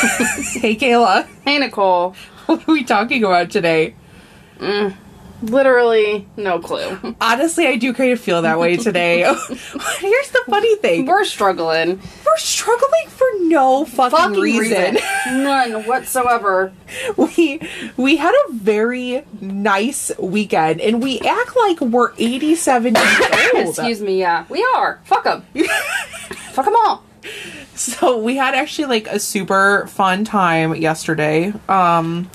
hey, Kayla. Hey, Nicole. What are we talking about today? Mm, literally, no clue. Honestly, I do kind of feel that way today. Here's the funny thing We're struggling. we're struggling for no fucking, Fucking reason. reason. None whatsoever. we we had a very nice weekend and we act like we're 87 years old. Excuse me, yeah. We are. Fuck them. Fuck them all. So we had actually like a super fun time yesterday. Um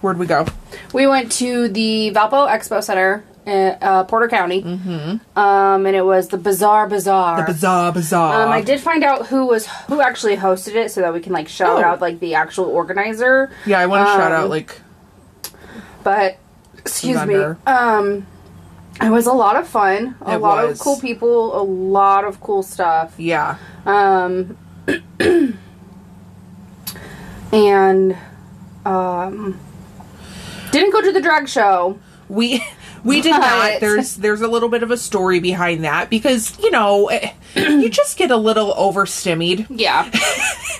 where'd we go? We went to the Valpo Expo Center in uh, Porter County. Mm-hmm. Um, and it was the Bizarre Bazaar. The Bizarre bazaar. Um, I did find out who was who actually hosted it, so that we can like shout Oh. out like the actual organizer. Yeah, I want to shout um, out like But excuse me, um, it was a lot of fun. A It lot was. of cool people. A lot of cool stuff. yeah. Um, and um, didn't go to the drag show. We we did not. There's there's a little bit of a story behind that because you know eh, you just get a little overstimmied, Yeah,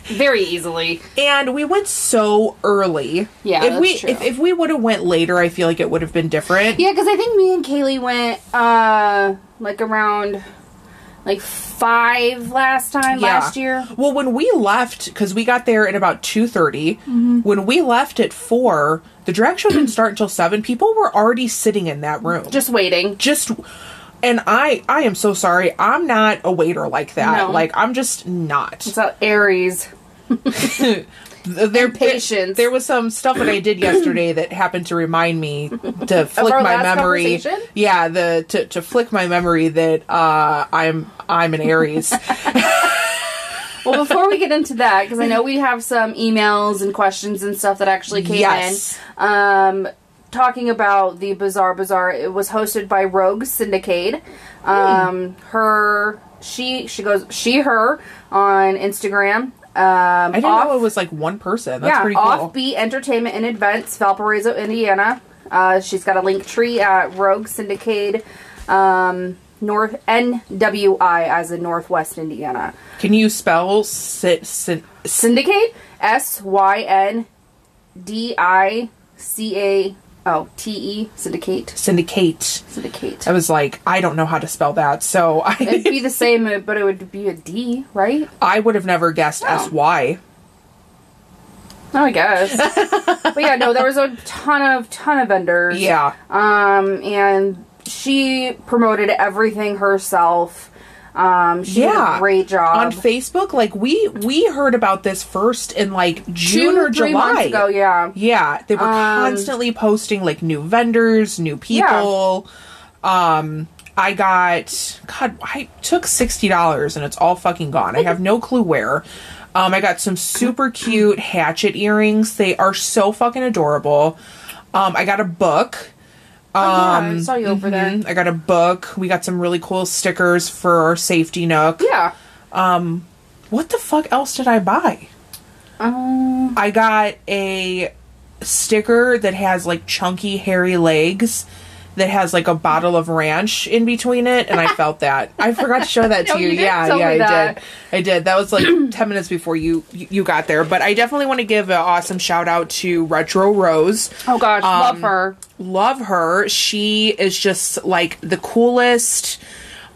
very easily. and we went so early. Yeah, if that's we true. if, if we would have went later, I feel like it would have been different. Yeah, because I think me and Kaylee went uh like around like five last time Yeah. last year. Well, when we left, because we got there at about two Mm-hmm. when we left at four, the drag show didn't start until seven. People were already sitting in that room, Just waiting. just. And I, I am so sorry. I'm not a waiter like that. No. Like I'm just not. So Aries. There, patience. There, was some stuff that I did yesterday that happened to remind me to flick my memory. Yeah, the to, to flick my memory that uh, I'm I'm an Aries. Well, before we get into that, because I know we have some emails and questions and stuff that actually came Yes. in. Um, talking about the Bizarre Bazaar, it was hosted by Rogue Syndicate. Um, her, she, she goes, she, her on Instagram. Um, I didn't know it was like one person. That's yeah, pretty cool. Offbeat Entertainment and Events, Valparaiso, Indiana. Uh, she's got a link tree at Rogue Syndicate, um, North NWI as in Northwest Indiana. Can you spell sit, Syndicate S Y N D I C A oh T E Syndicate syndicate? Syndicate. I was like, I don't know how to spell that, so I. It'd be the same, but it would be a D, right? I would have never guessed Oh. S Y. Oh, I guess. but yeah, no, there was a ton of ton of vendors. Yeah, Um, and she promoted everything herself. Um, she did Yeah. a great job. on Facebook, like we we heard about this first in like June Two, or three July. months ago, yeah. Yeah, they were Um, constantly posting like new vendors, new people. Um I got God, I took sixty dollars and it's all fucking gone. I have no clue where. Um I got some super cute hatchet earrings. They are so fucking adorable. Um I got a book. Oh, yeah, Um, I saw you over there. Mhm. I got a book. We got some really cool stickers for our safety nook. Yeah. Um, What the fuck else did I buy? Um, I got a sticker that has like chunky hairy legs that has like a bottle of ranch in between it and I felt that. I forgot to show that to No, you. you yeah, yeah, I that. did. I did. That was like 10 minutes before you you got there, but I definitely want to give an awesome shout out to Retro Rose. oh gosh, love Um, her. Love her. She is just like the coolest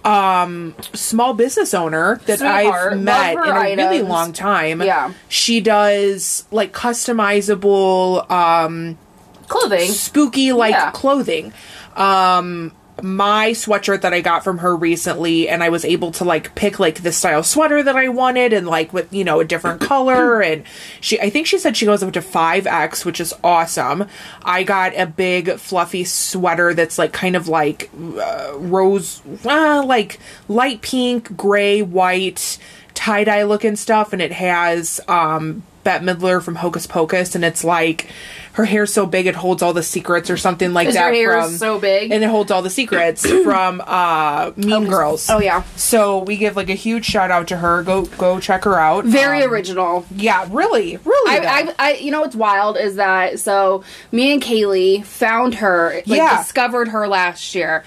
um small business owner that Sweetheart. I've met in a really long time. Yeah. She does like customizable um Clothing. spooky like Yeah. clothing. Um my sweatshirt that I got from her recently and I was able to like pick like the style sweater that I wanted and like with you know a different color and she I think she said she goes up to 5x which is awesome. I got a big fluffy sweater that's like kind of like uh, rose uh, like light pink, gray, white tie-dye looking stuff and it has um Bette Midler from Hocus Pocus and it's like her hair's so big it holds all the secrets or something like that her hair from so big? and it holds all the secrets from uh Mean Girls. oh, yeah. So we give like a huge shout out to her. Go go check her out. Very Um, original. Yeah, really, really. I, I, I, you know what's wild is that so me and Kaylee found her, like Yeah. discovered her last year.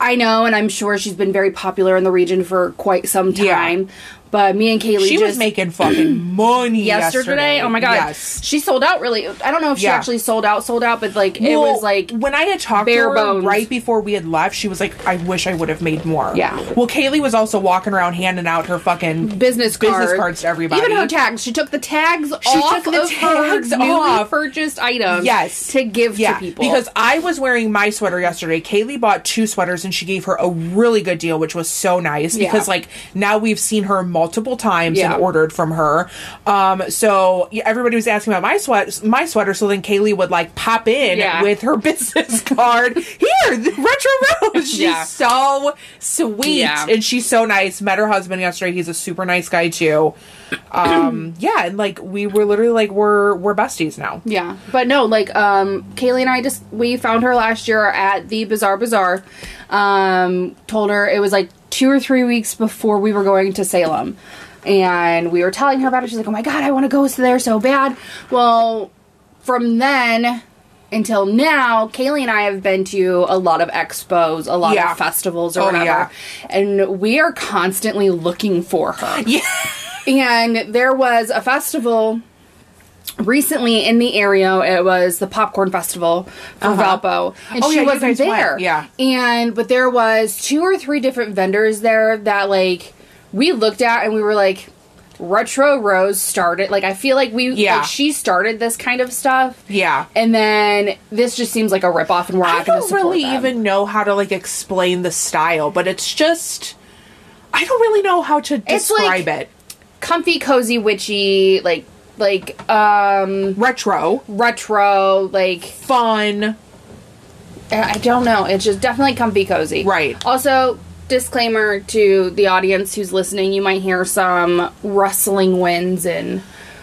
I know, and I'm sure she's been very popular in the region for quite some Yeah. But me and Kaylee She just was making fucking money yesterday. Oh my god, Yes. she sold out. Really, I don't know if she Yeah. actually sold out, sold out, but like it was like when I had talked to her bones. right before we had left, she was like, "I wish I would have made more." Yeah. Well, Kaylee was also walking around handing out her fucking business cards, business cards to everybody. Even her tags. She took the tags off took the of tags her newly off. purchased items. Yes. to give yeah, to people because I was wearing my sweater yesterday. Kaylee bought two sweaters and she gave her a really good deal, which was so nice Yeah. because like now we've seen her multiple times Yeah. and ordered from her. Um, so yeah, everybody was asking about my sweat, my sweater. So then Kaylee would like pop in Yeah. with her business card. Here, retro rose. She's so sweet and she's so nice. Met her husband yesterday. He's a super nice guy too. Um, yeah, and like we were literally like we're we're besties now. Yeah, but no, like um, Kaylee and I just we found her last year at the Bizarre Bazaar. Um, told her it was like two or three weeks before we were going to Salem, and we were telling her about it. She's like, "Oh my god, I want to go there so bad." Well, from then until now, Kaylee and I have been to a lot of expos, a lot Yeah. of festivals, or Oh, whatever, yeah. and we are constantly looking for her. Yeah. And there was a festival recently in the area. It was the Popcorn Festival for Uh-huh. Valpo. And Oh, she yeah, wasn't guys went, there. yeah. And but there was two or three different vendors there that like we looked at and we were like Retro Rose started like I feel like we Yeah. like she started this kind of stuff. Yeah. And then this just seems like a ripoff and we're I not gonna don't really them. even know how to like explain the style, but it's just I don't really know how to describe like- it. comfy, cozy, witchy, like like um Retro, retro, like fun. I don't know. It's just definitely comfy cozy. Right. Also, disclaimer to the audience who's listening, you might hear some rustling winds and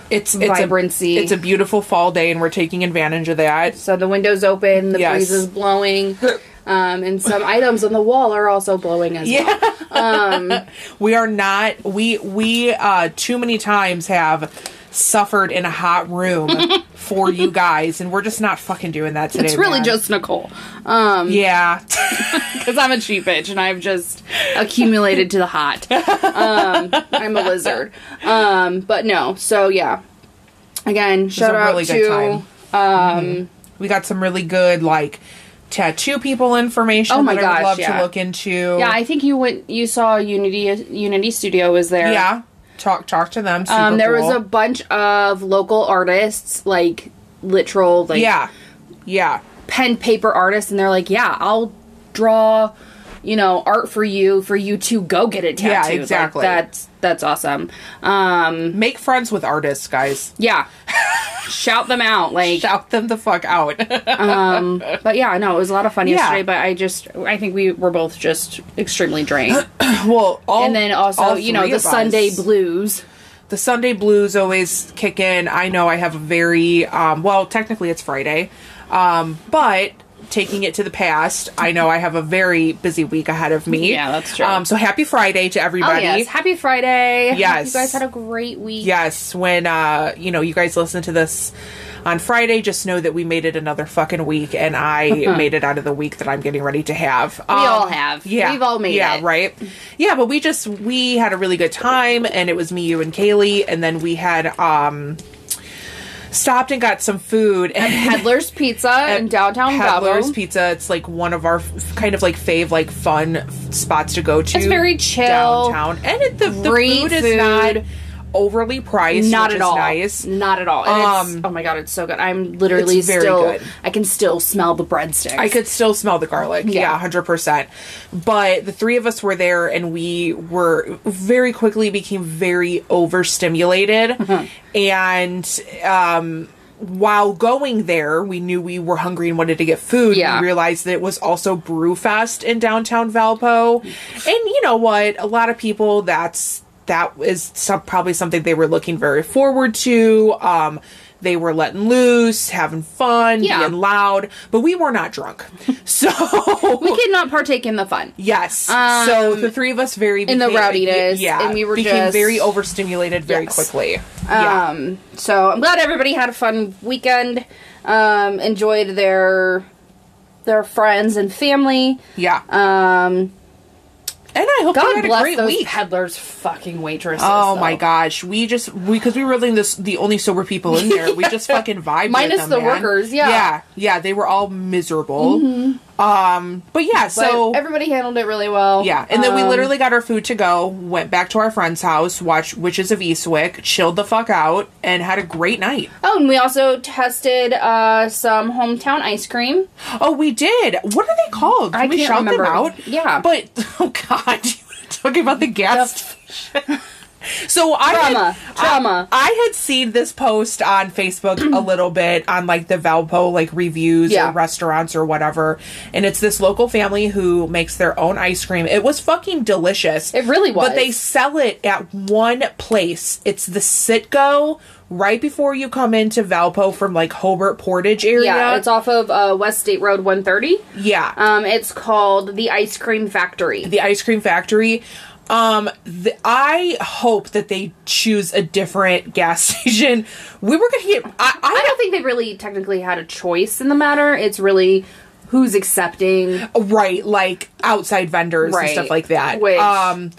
It's it's Vibrancy. A, it's a beautiful fall day, and we're taking advantage of that. so the windows open, the Yes. breeze is blowing, um, and some items on the wall are also blowing as well. Yeah. we are not. We we uh too many times have suffered in a hot room for you guys, and we're just not fucking doing that today. It's really man. just Nicole. Um, yeah. because I'm a cheap bitch and I've just accumulated to the hot. Um, I'm a lizard. Um, but no, so yeah. Again, shout out really good to time. um, we got some really good like tattoo people information Oh my that I would love yeah. to look into. yeah. I think you went. You saw Unity. Unity Studio was there. Yeah. Talk talk to them. Super Um, there was a bunch of local artists, like literal, like Yeah. Yeah. pen paper artists, and they're like, "Yeah, I'll draw." You know, art for you for you to go get it Yeah, tattooed. Like, exactly. that's that's awesome. Um, Make friends with artists, guys. yeah, shout them out. Like, Shout them the fuck out. um, but yeah, no, it was a lot of fun Yeah. yesterday. But I just, I think we were both just extremely drained. well, all, and then also, you know, the of us. Sunday blues. the Sunday blues always kick in. I know I have a very um, well, technically it's Friday, um, but taking it to the past, I know I have a very busy week ahead of me. Yeah, that's true. Um, so happy Friday to everybody. Oh everybody. yes, happy Friday! Hope Yes. you guys had a great week. Yes, when uh, you know you guys listen to this on Friday, just know that we made it another fucking week, and I made it out of the week that I'm getting ready to have. We all have. Yeah, We've all made yeah, it. right. Yeah, but we just we had a really good time, and it was me, you, and Kaylee, and then we had um stopped and got some food and Peddler's Pizza in downtown Peddler's. Pizza. It's like one of our f- kind of like fave, like fun f- spots to go to. It's very chill. downtown, and it, the, the Great food is not overly priced. Not at all. Nice. Not at all. Um, oh my god, it's so good. I'm literally it's very still. good. I can still smell the breadsticks. I could still smell the garlic. Yeah. Yeah, hundred percent. But the three of us were there, and we were very quickly became very overstimulated, Uh-huh. and um. While going there, we knew we were hungry and wanted to get food. Yeah. We realized that it was also Brewfest in downtown Valpo. And you know what? A lot of people that's that is some, probably something they were looking very forward to. Um they were letting loose, having fun, Yeah. being loud, but we were not drunk. So we could not partake in the fun. yes, so the three of us very in the became- rowdiness, yeah, and we were became just- very overstimulated very Yes. quickly. yeah, Um, so I'm glad everybody had a fun weekend. Um, enjoyed their their friends and family. yeah. Um, And I hope you God had a great those week. peddlers, fucking waitresses. Oh though. my gosh, we just because we, were this the only sober people in there. We just fucking vibed. Minus with them, the man. workers, yeah. Mm-hmm. yeah, yeah. They were all miserable. Um, but yeah, But so everybody handled it really well. yeah, and then we Um, literally got our food to go, went back to our friend's house, watched Witches of Eastwick, chilled the fuck out, and had a great night. Oh, and we also tested uh, some hometown ice cream. Oh, we did. What are they called? Can I we can't shout remember. them out? Yeah. but oh god, talking about the gas. So I Trauma. had, Trauma. I, I had seen this post on Facebook a little bit on like the Valpo like reviews Yeah. or restaurants or whatever, and it's this local family who makes their own ice cream. It was fucking delicious. It really was. But they sell it at one place. It's the Citgo right before you come into Valpo from like Hobart Portage area. Yeah, it's off of uh, West State Road 130. yeah. Um, it's called the Ice Cream Factory. the ice cream factory. Um, the, I hope that they choose a different gas station. We were gonna get. I, I, I don't think they really technically had a choice in the matter. It's really who's accepting. right like outside vendors and stuff like that. Which- um,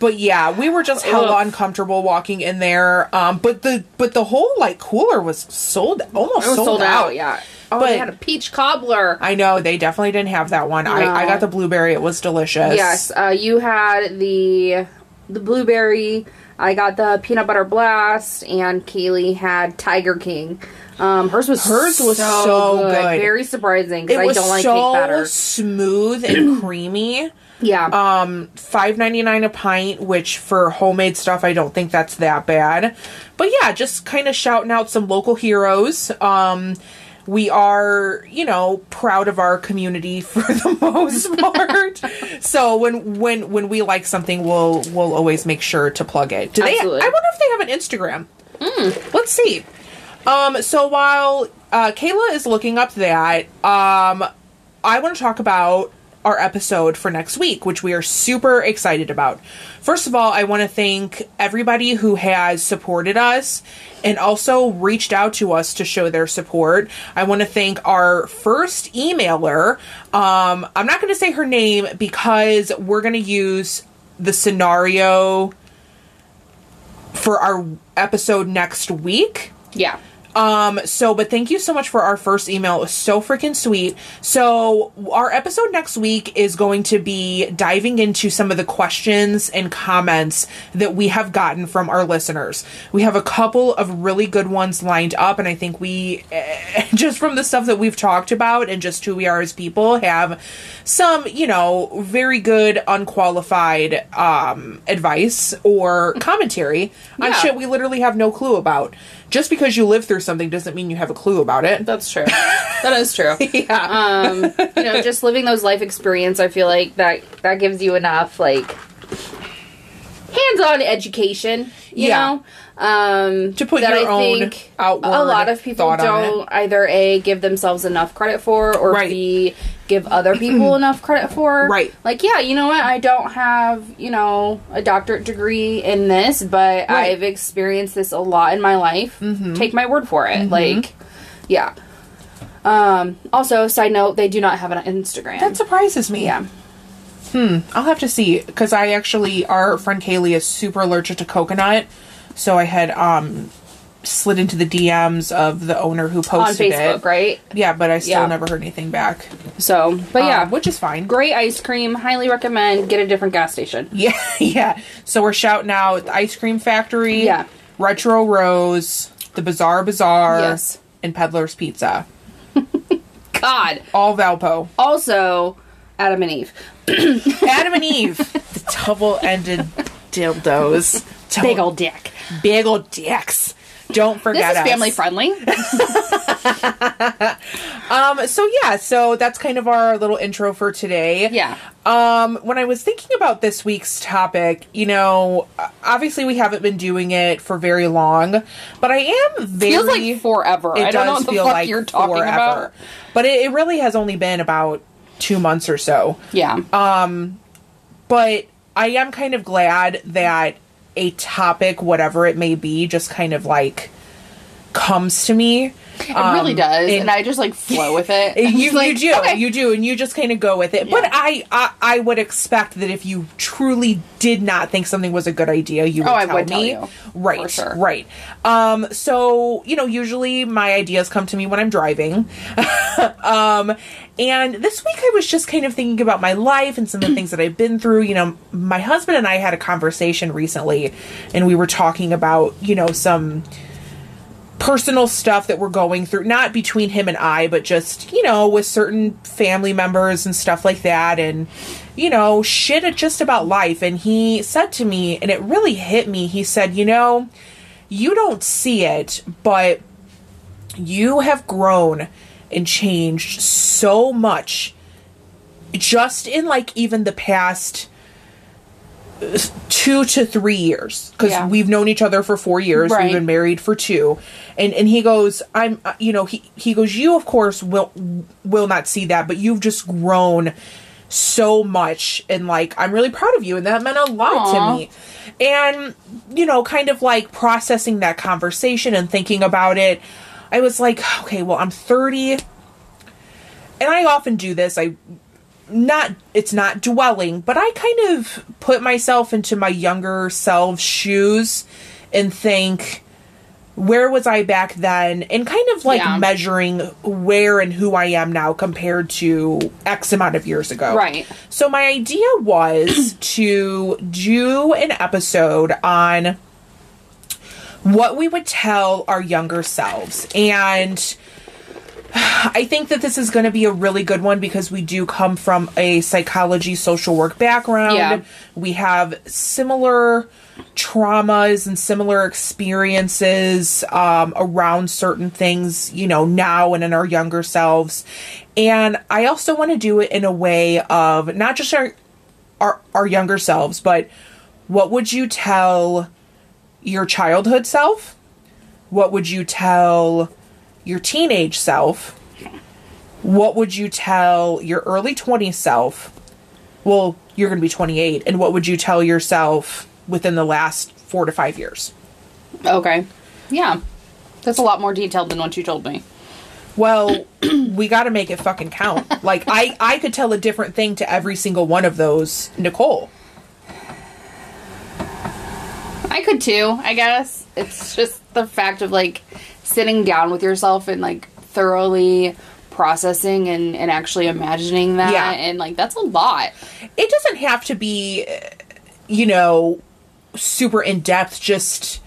but yeah, we were just hella Ugh. uncomfortable walking in there. Um, but the but the whole like cooler was sold almost was sold, sold, out. out. Yeah. Oh, But- they had a peach cobbler. I know they definitely didn't have that one. I, I got the blueberry. It was delicious. Yes, uh, you had the the blueberry. I got the peanut butter blast, and Kaylee had Tiger King. Um, hers was Hers was so good. very surprising because I don't like so cake batter. smooth and creamy. Yeah, um five ninety nine a pint which for homemade stuff i don't think that's that bad but yeah just kind of shouting out some local heroes um we are you know proud of our community for the most part. So when when when we like something we'll we'll always make sure to plug it. Do they i wonder if they have an instagram. Let's see. Um so while uh kayla is looking up that um I want to talk about our episode for next week, which we are super excited about. First of all, I want to thank everybody who has supported us and also reached out to us to show their support. I want to thank our first emailer. Um, I'm not going to say her name because we're going to use the scenario for our episode next week. yeah. Um, so, but thank you so much for our first email. It was so freaking sweet. So, our episode next week is going to be diving into some of the questions and comments that we have gotten from our listeners. We have a couple of really good ones lined up, and I think we, just from the stuff that we've talked about and just who we are as people, have some, you know, very good, unqualified, um, advice or commentary on Yeah. shit we literally have no clue about. Just because you live through something doesn't mean you have a clue about it. That's true. that is true. Yeah. Um, you know, just living those life experience, I feel like that that gives you enough like hands-on education. You Yeah. know, um, To put that your I own think outward a lot of people don't either a give themselves enough credit for, or Right. b give other people enough credit for. Right. Like, yeah, you know what? I don't have you know a doctorate degree in this, but Right. I've experienced this a lot in my life. Take my word for it. Like, yeah. Um, also, side note, they do not have an Instagram. that surprises me. yeah. Hmm. I'll have to see because I actually our friend Kaylee is super allergic to coconut, so I had um slid into the DMs of the owner who posted On Facebook, it. right? Yeah, but I still Yeah. never heard anything back. So, but yeah, Um, which is fine. great ice cream. Highly recommend. Get a different gas station. Yeah, yeah. So we're shouting out the Ice Cream Factory, Yeah. Retro Rose, the Bizarre Bazaar, Yes. and Peddler's Pizza. God. All Valpo. Also, Adam and Eve. Adam and Eve, the double-ended dildos, Big old dick. big old dicks. Don't forget This is us. family friendly. Um. So yeah. So that's kind of our little intro for today. Yeah. Um. When I was thinking about this week's topic, you know, obviously we haven't been doing it for very long, but I am very. Feels like forever. It I don't know does feel fuck like you're talking forever. about. But it, it really has only been about two months or so. Yeah. Um, but I am kind of glad that a topic, whatever it may be, just kind of like comes to me. It really does, and, I just like flow with it. You, like, you do okay. you do and you just kind of go with it but I, I i would expect that if you truly did not think something was a good idea you would Oh, tell would tell me you, right for sure. right um so you know usually my ideas come to me when i'm driving um and this week i was just kind of thinking about my life and some of the things that i've been through you know my husband and i had a conversation recently and we were talking about you know some personal stuff that we're going through, not between him and I, but just, you know, with certain family members and stuff like that. And, you know, shit just about life. And he said to me, and it really hit me, he said, you know, you don't see it, but you have grown and changed so much just in like even the past two to three years because Yeah. we've known each other for four years Right. we've been married for two and and he goes i'm uh, you know he he goes you of course will will not see that but you've just grown so much and like i'm really proud of you and that meant a lot Aw. to me and you know kind of like processing that conversation and thinking about it i was like okay well i'm 30 and i often do this i not it's not dwelling but i kind of put myself into my younger self's shoes and think where was i back then and kind of like Yeah. measuring where and who i am now compared to x amount of years ago Right. so my idea was to do an episode on what we would tell our younger selves and I think that this is going to be a really good one because we do come from a psychology social work background. Yeah. We have similar traumas and similar experiences um, around certain things, you know, now and in our younger selves. And I also want to do it in a way of not just our our, our younger selves, but what would you tell your childhood self? What would you tell your teenage self? What would you tell your early 20s self? Well, you're going to be 28. And what would you tell yourself within the last four to five years? Okay. Yeah. That's a lot more detailed than what you told me. Well, we got to make it fucking count. Like I I could tell a different thing to every single one of those, Nicole. I could too, I guess. It's just the fact of like sitting down with yourself and like thoroughly processing and, and actually imagining that. Yeah. And like, that's a lot. It doesn't have to be uh, you know super in depth just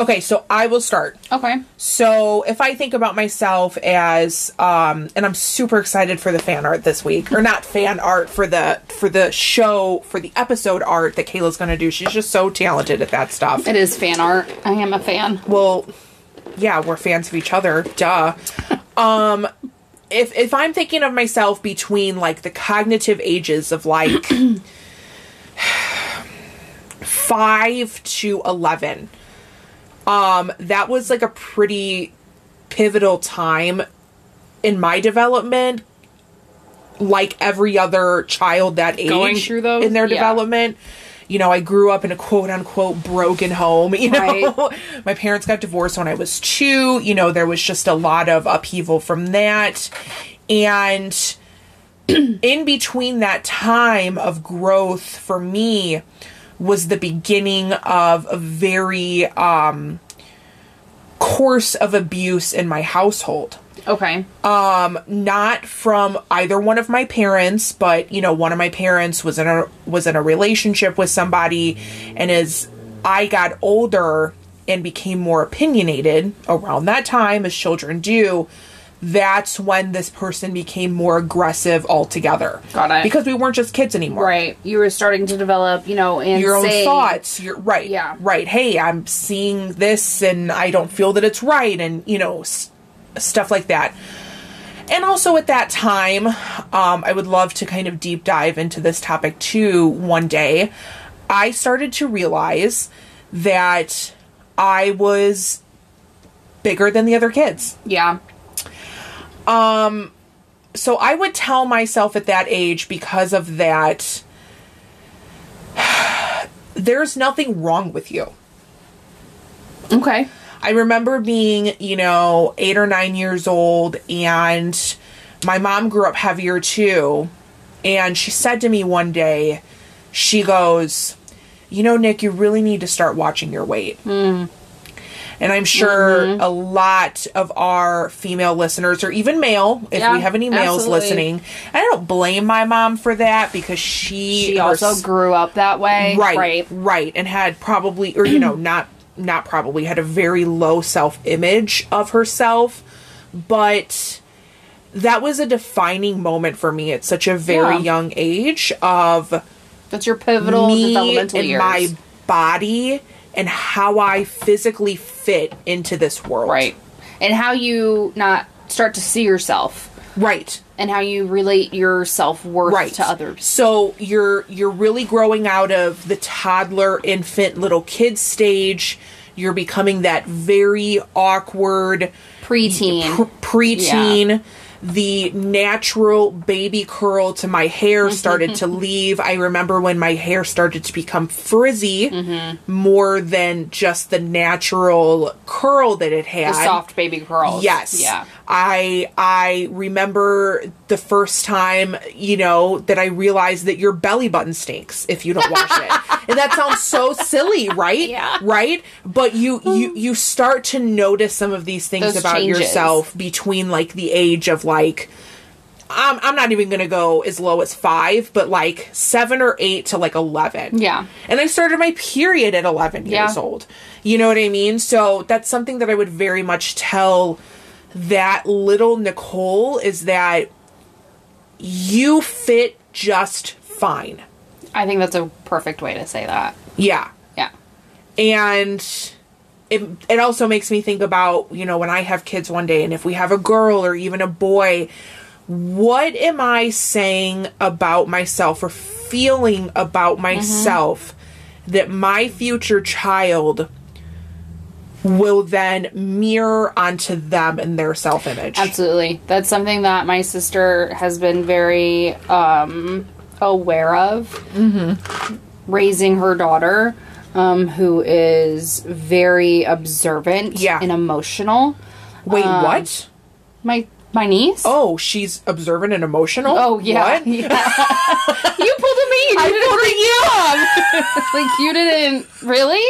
Okay, so I will start. Okay. So if I think about myself as um and I'm super excited for the fan art this week or not fan art for the for the show for the episode art that Kayla's to do. She's just so talented at that stuff. It is fan art. I am a fan. Well, yeah, we're fans of each other. Duh. um if if I'm thinking of myself between like the cognitive ages of like 5 to 11 um that was like a pretty pivotal time in my development like every other child that age Going through those? in their Yeah. development you know i grew up in a quote unquote broken home you know Right. my parents got divorced when i was two you know there was just a lot of upheaval from that and in between that time of growth for me was the beginning of a very um course of abuse in my household Okay. Um, not from either one of my parents but you know one of my parents was in a was in a relationship with somebody and as i got older and became more opinionated around that time as children do that's when this person became more aggressive altogether Got it. because we weren't just kids anymore right. You were starting to develop, you know, and your own say- thoughts. You're right. Yeah. Right. Hey, I'm seeing this and I don't feel that it's right and, you know, s- stuff like that. And also at that time, um, I would love to kind of deep dive into this topic too one day. I started to realize that I was bigger than the other kids Yeah. Um, so I would tell myself at that age because of that there's nothing wrong with you. Okay. I remember being, you know, eight or nine years old, and my mom grew up heavier too. And she said to me one day, she goes, You know, Nick, you really need to start watching your weight. Hmm. And I'm sure Mm-hmm. a lot of our female listeners, or even male, if Yeah, we have any males absolutely. listening, I don't blame my mom for that because she, She also grew up that way. right, Right. right, and had probably, or you know, not not probably had a very low self image of herself, but that was a defining moment for me at such a very Yeah. young age of That's your pivotal me developmental and years. my body and how I physically fit into this world. right. And how you not start to see yourself Right. and how you relate your self worth Right. to others. So you're you're really growing out of the toddler, infant, little kid stage. You're becoming that very awkward Preteen. pr- preteen. The natural baby curl to my hair started to leave. I remember when my hair started to become frizzy Mm-hmm. more than just the natural curl that it had. the soft baby curls. Yes. Yeah. I I remember the first time, you know, that I realized that your belly button stinks if you don't wash it. and that sounds so silly, right? Yeah. Right? But you you you start to notice some of these things Those about changes. yourself between like the age of like I'm, I'm not even gonna go as low as five, but like seven or eight to like 11. Yeah. And I started my period at 11 years old. You know what I mean? So that's something that I would very much tell that little Nicole is that you fit just fine. I think that's a perfect way to say that. Yeah. Yeah. And it, it also makes me think about, you know, when I have kids one day and if we have a girl or even a boy, what am I saying about myself or feeling about mm-hmm. myself that my future child will then mirror onto them and their self image? Absolutely. That's something that my sister has been very um, aware of. Mm-hmm. Raising her daughter, um, who is very observant Yeah. and emotional. Wait, um, what? My my niece. Oh, she's observant and emotional? Oh, yeah. What? Yeah. you pulled a me. You did a you. like you didn't really.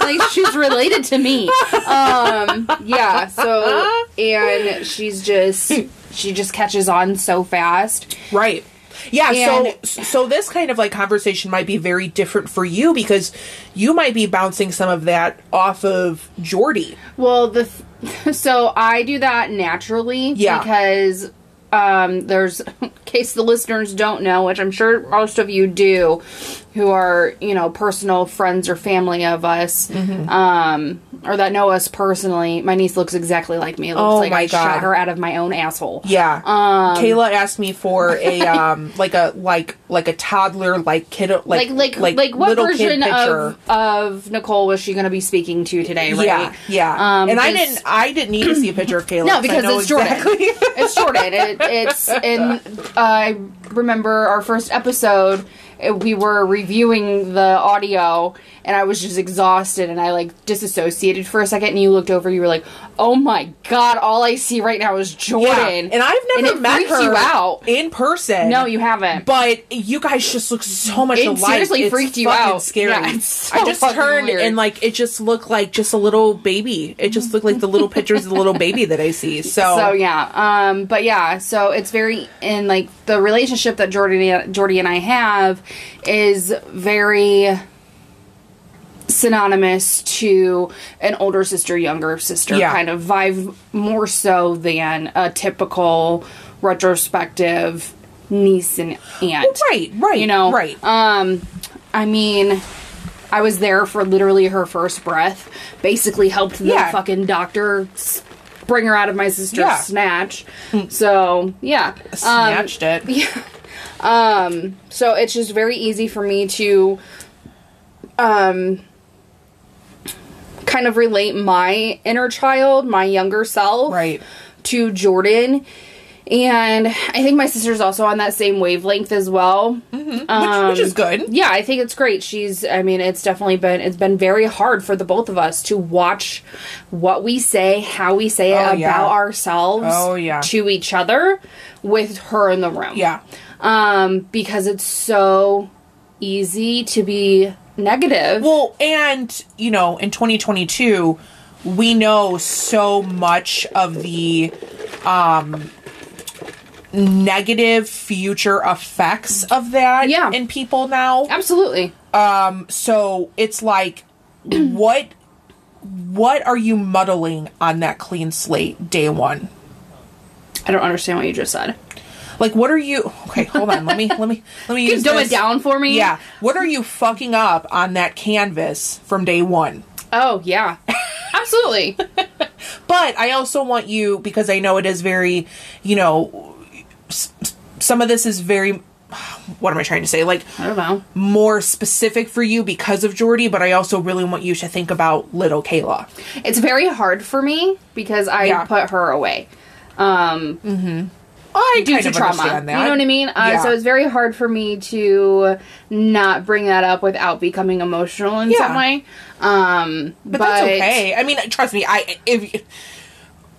Like she's related to me. Um. Yeah. So and she's just she just catches on so fast. Right. Yeah, And- so so this kind of like conversation might be very different for you because you might be bouncing some of that off of Jordy. Well, the th- so I do that naturally Yeah. because um there's in case the listeners don't know, which I'm sure most of you do, who are, you know, personal friends or family of us, Mm-hmm. um or that know us personally. My niece looks exactly like me. It looks Oh like my I God. shot her out of my own asshole. Yeah. Um, Kayla asked me for a um like a like like a toddler like kid like Like like like, what little kid version of of Nicole was she going to be speaking to today, right? Yeah, yeah. Um, and I didn't I didn't need to see a picture of Kayla. No, because it's Jordan. exactly- it's Jordan. It, it's and I remember our first episode. uh, We were reviewing the audio, and I was just exhausted, and I like disassociated for a second. And you looked over, you were like, "Oh my god! All I see right now is Jordan." Yeah. Jordan." And I've And never it met her you out. in person. No, you haven't. But you guys just look so much It alike. seriously It's freaked you out. Scary. Yeah, so I just turned weird. and like it just looked like just a little baby. It just looked like the little pictures of the little baby that I see. So, So yeah, um, but yeah, so it's very in like the relationship that Jordy Jordy and I have is very synonymous to an older sister, younger sister Yeah. kind of vibe, more so than a typical retrospective niece and aunt. right, right, You know, right. Um, I mean. I was there for literally her first breath. Basically, helped the Yeah. fucking doctor bring her out of my sister's Yeah. snatch. So yeah, Um, Snatched it. um, so it's just very easy for me to, um, kind of relate my inner child, my younger self, Right. to Jordan. And I think my sister's also on that same wavelength as well. which, which is good. Yeah, I think it's great. She's I mean, it's definitely been it's been very hard for the both of us to watch what we say, how we say it Oh, about yeah. ourselves Oh, yeah. to each other with her in the room. Yeah. Um because it's so easy to be negative. Well, and you know, in 2022, we know so much of the um negative future effects of that Yeah. in people now. Absolutely. Um, so it's like what what are you muddling on that clean slate day one? I don't understand what you just said. Like what are you Okay, hold on. let me let me let me Can use dumb this. it down for me? Yeah. What are you fucking up on that canvas from day 1? Oh, yeah. Absolutely. But I also want you because I know it is very, you know, some of this is very. What am I trying to say? Like I don't know. more specific for you because of Jordy, but I also really want you to think about little Kayla. It's very hard for me because I Yeah. put her away. Um I due kind to trauma. You know what I mean? Uh, Yeah. So it's very hard for me to not bring that up without becoming emotional in Yeah. some way. Um, but, that's okay. I mean, trust me. I if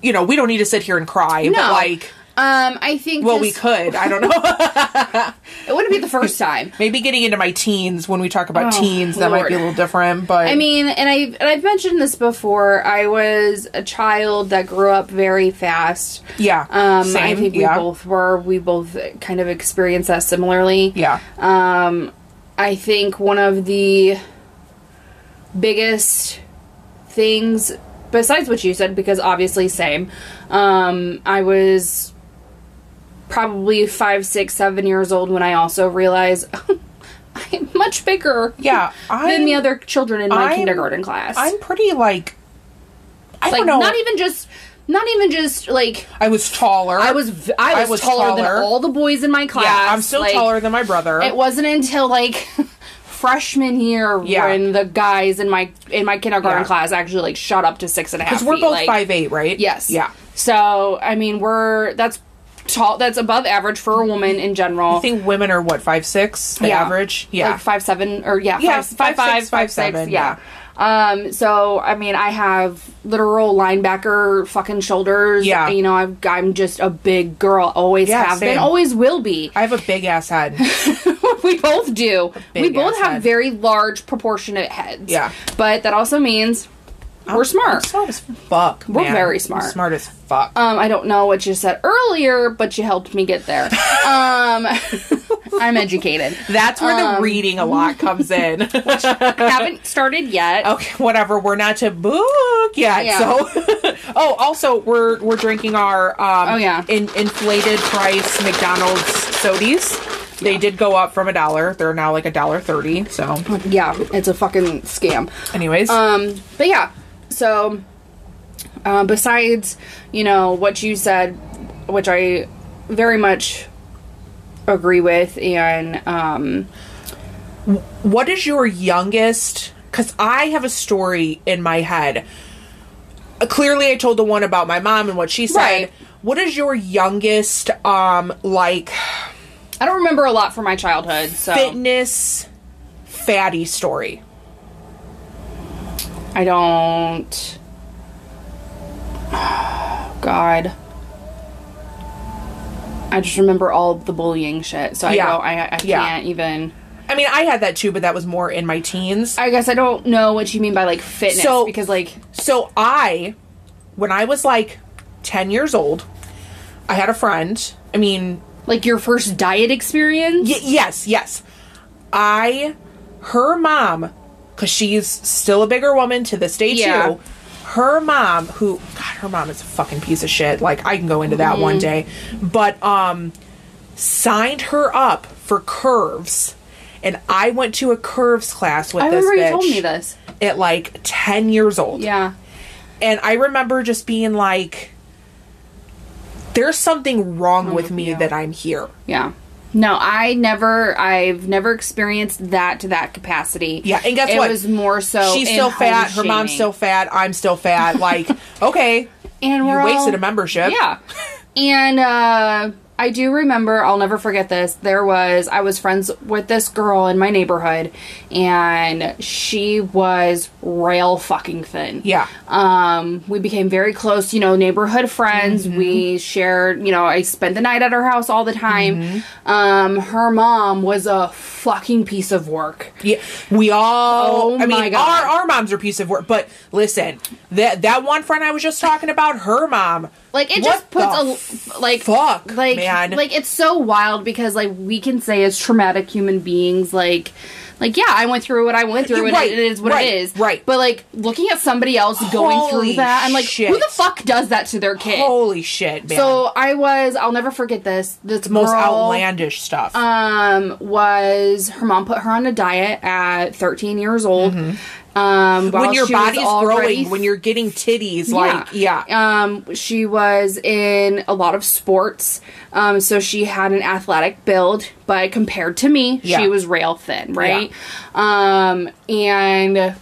you know, we don't need to sit here and cry, No. but like, Um, I think. well, we could. I don't know. It wouldn't be the first time. Maybe getting into my teens when we talk about Oh, teens, that might be a little different. But I mean, and I've and I've mentioned this before. I was a child that grew up very fast. yeah, Um, I think we yeah, both were. We both kind of experienced that similarly. yeah, Um, I think one of the biggest things, besides what you said, because obviously same, um, I was probably five, six, seven years old when I also realized I'm much bigger yeah. than the other children in my I'm- kindergarten class. I'm pretty like. I like don't know. not even just, not even just like. I was taller. I was I was, taller, than all the boys in my class. Yeah, I'm still like, taller than my brother. It wasn't until like freshman year Yeah. when the guys in my in my kindergarten Yeah. class actually like shot up to six and a half. Because we're both like- five eight, right? Yes. Yeah. So I mean, we're that's tall. That's above average for a woman in general. I think women are what five six, the Yeah. average. Yeah. like five seven or yeah, Yeah, five, five, five, five, six, five, five, six, seven, yeah. Um, so I mean, I have literal linebacker fucking shoulders. Yeah. you know, I've, I'm just a big girl. Always Yeah, have same. been. Always will be. I have a big ass head. we both do. We both have head. very large, proportionate heads. Yeah. but that also means we're I'm smart. smart as fuck. We're man. very I'm smart. smart as fuck. Um, I don't know what you said earlier, but you helped me get there. Um, I'm educated. That's where um, the reading a lot comes in. I haven't started yet. okay, whatever. We're not to book yet. Yeah. So, oh, also we're we're drinking our um, Oh, yeah. in, inflated price McDonald's sodies. They did go up from a dollar. They're now like a dollar thirty. So, Yeah, it's a fucking scam. anyways, Um, but yeah, so uh, besides, you know, what you said, which I very much agree with, and um, what is your youngest? Because I have a story in my head. Uh, clearly, I told the one about my mom and what she said. Right. What is your youngest, um, like I don't remember a lot from my childhood. So fitness fatty story? I don't. God. I just remember all the bullying shit, so I Yeah. don't. I, I can't Yeah. even. I mean, I had that too, but that was more in my teens. I guess I don't know what you mean by like fitness So- because like So I, when I was like 10 years old, I had a friend. I mean, like your first diet experience. y- yes, yes. I, her mom, because she's still a bigger woman to this day Yeah. too. Her mom, who, God, her mom is a fucking piece of shit. Like, I can go into that Mm-hmm. one day. But, um, signed her up for curves. And I went to a curves class with I this remember bitch you told me this. at like 10 years old. Yeah. And I remember just being like, there's something wrong with me that I'm here. Yeah. No, I never. I've never experienced that to that capacity. Yeah, and guess it what? was more so. She's still fat. Her mom's still fat. I'm still fat. Like, okay, And we're wasted all- a membership. Yeah. And uh, I do remember, I'll never forget this. There was, I was friends with this girl in my neighborhood, and she was rail fucking thin. Yeah. Um, we became very close, you know, neighborhood friends. Mm-hmm. We shared, you know, I spent the night at her house all the time. Mm-hmm. Um, her mom was a fucking piece of work. Yeah, we all. Oh I mean, God. our our moms are a piece of work. But listen, that that one friend I was just talking about, her mom. Like it What just puts a like fuck, like man. like it's so wild because like we can say as traumatic human beings like like yeah I went through what I went through and Right, it is what right, it is right. but like looking at somebody else going Holy through that I'm like shit. who the fuck does that to their kid Holy shit, man! so I was I'll never forget this this most outlandish stuff. um was her mom put her on a diet at 13 years old um when your body's growing, when you're getting titties, like yeah, um, she was in a lot of sports, um, so she had an athletic build, but compared to me, Yeah. she was rail thin, right? Um, and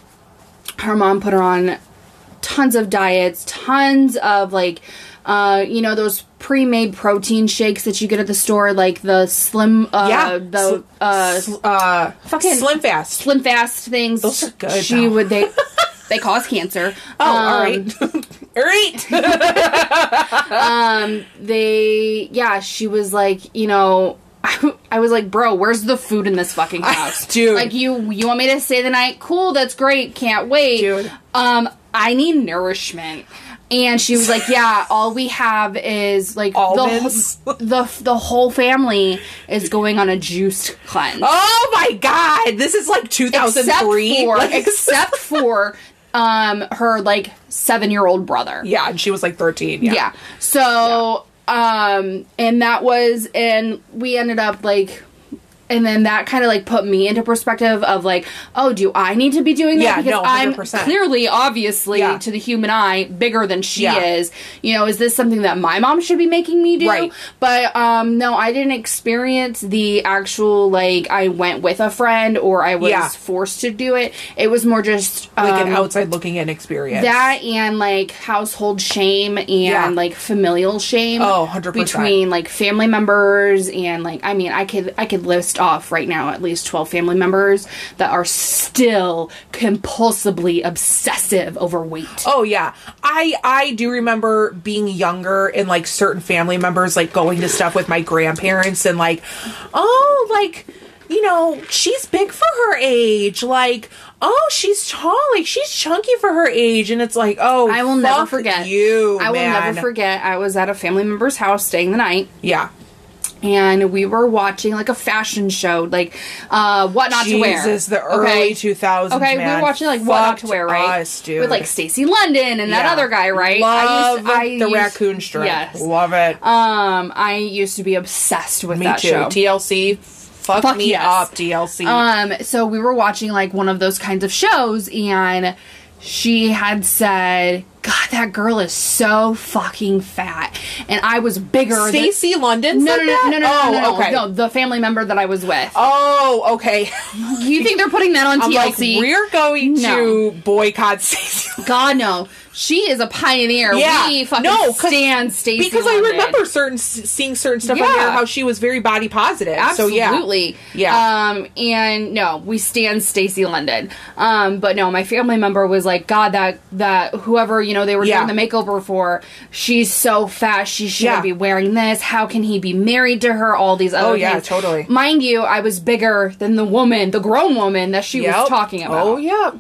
her mom put her on tons of diets, tons of like, uh, you know, those pre-made protein shakes that you get at the store, like the slim, uh, yeah. the uh, sl- uh, fucking- slim fast. slim fast things. Those are good, She though. would they. They cause cancer. Oh, all Um, right, all right. they yeah she was like you know I was like, bro, where's the food in this fucking house, Dude. Like, you you want me to stay the night? Cool, that's great. Can't wait, Dude. Um, I need nourishment. And she was like, "Yeah, all we have is like the Almonds? the the whole family is going on a juice cleanse, oh my god, this is like except 2003. for Like- except for um her like seven year old brother. yeah, and she was like 13. Yeah, Yeah. So, um, and that was, and we ended up like, and then that kind of like put me into perspective of like, oh, do I need to be doing that? Yeah, because no, I'm clearly, obviously, Yeah. to the human eye, bigger than she Yeah. is. You know, is this something that my mom should be making me do? Right. But um, no, I didn't experience the actual like I went with a friend or I was Yeah. forced to do it. It was more just like um, an outside looking in experience. that and like household shame and like familial shame Oh, 100%. between like family members and like i mean i could i could list off right now at least 12 family members that are still compulsively obsessive over weight Oh yeah. I I do remember being younger and like certain family members like going to stuff with my grandparents and like oh like you know, she's big for her age. Like, oh, she's tall. Like, she's chunky for her age. And it's like, oh, i will never forget you. i will man. never forget i was at a family member's house staying the night Yeah. And we were watching like a fashion show like uh what not to wear Jesus, the early 2000s, Okay, we man. were watching like what not to wear, right? us, dude. With like Stacy London and that other guy, right? Love I used, I the used- raccoon strip. Yes. Love it. Um, I used to be obsessed with Me that too. show. TLC. Fuck, Fuck me yes. up, TLC. Um, so we were watching like one of those kinds of shows, and she had said, "God, that girl is so fucking fat," and I was bigger. than- Stacy London. No, no, no, no, no, no, oh, no, no, okay. no, the family member that I was with. Oh, okay. You think they're putting that on I'm like, TLC? we're going No. to boycott Stacey. God no, she is a pioneer. Yeah. we fucking No, stand Stacy because I remember certain seeing certain stuff on Yeah. there how she was very body positive. So yeah, Absolutely. Yeah. Um, and no, we stand Stacy London. Um, but no, my family member was like, God, that that whoever you know they were Yeah. doing the makeover for, she's so fat. She shouldn't Yeah. be wearing this. How can he be married to her? All these other Oh, yeah, things. totally. Mind you, I was bigger than the woman, the grown woman that she Yep. was talking about. Oh yeah,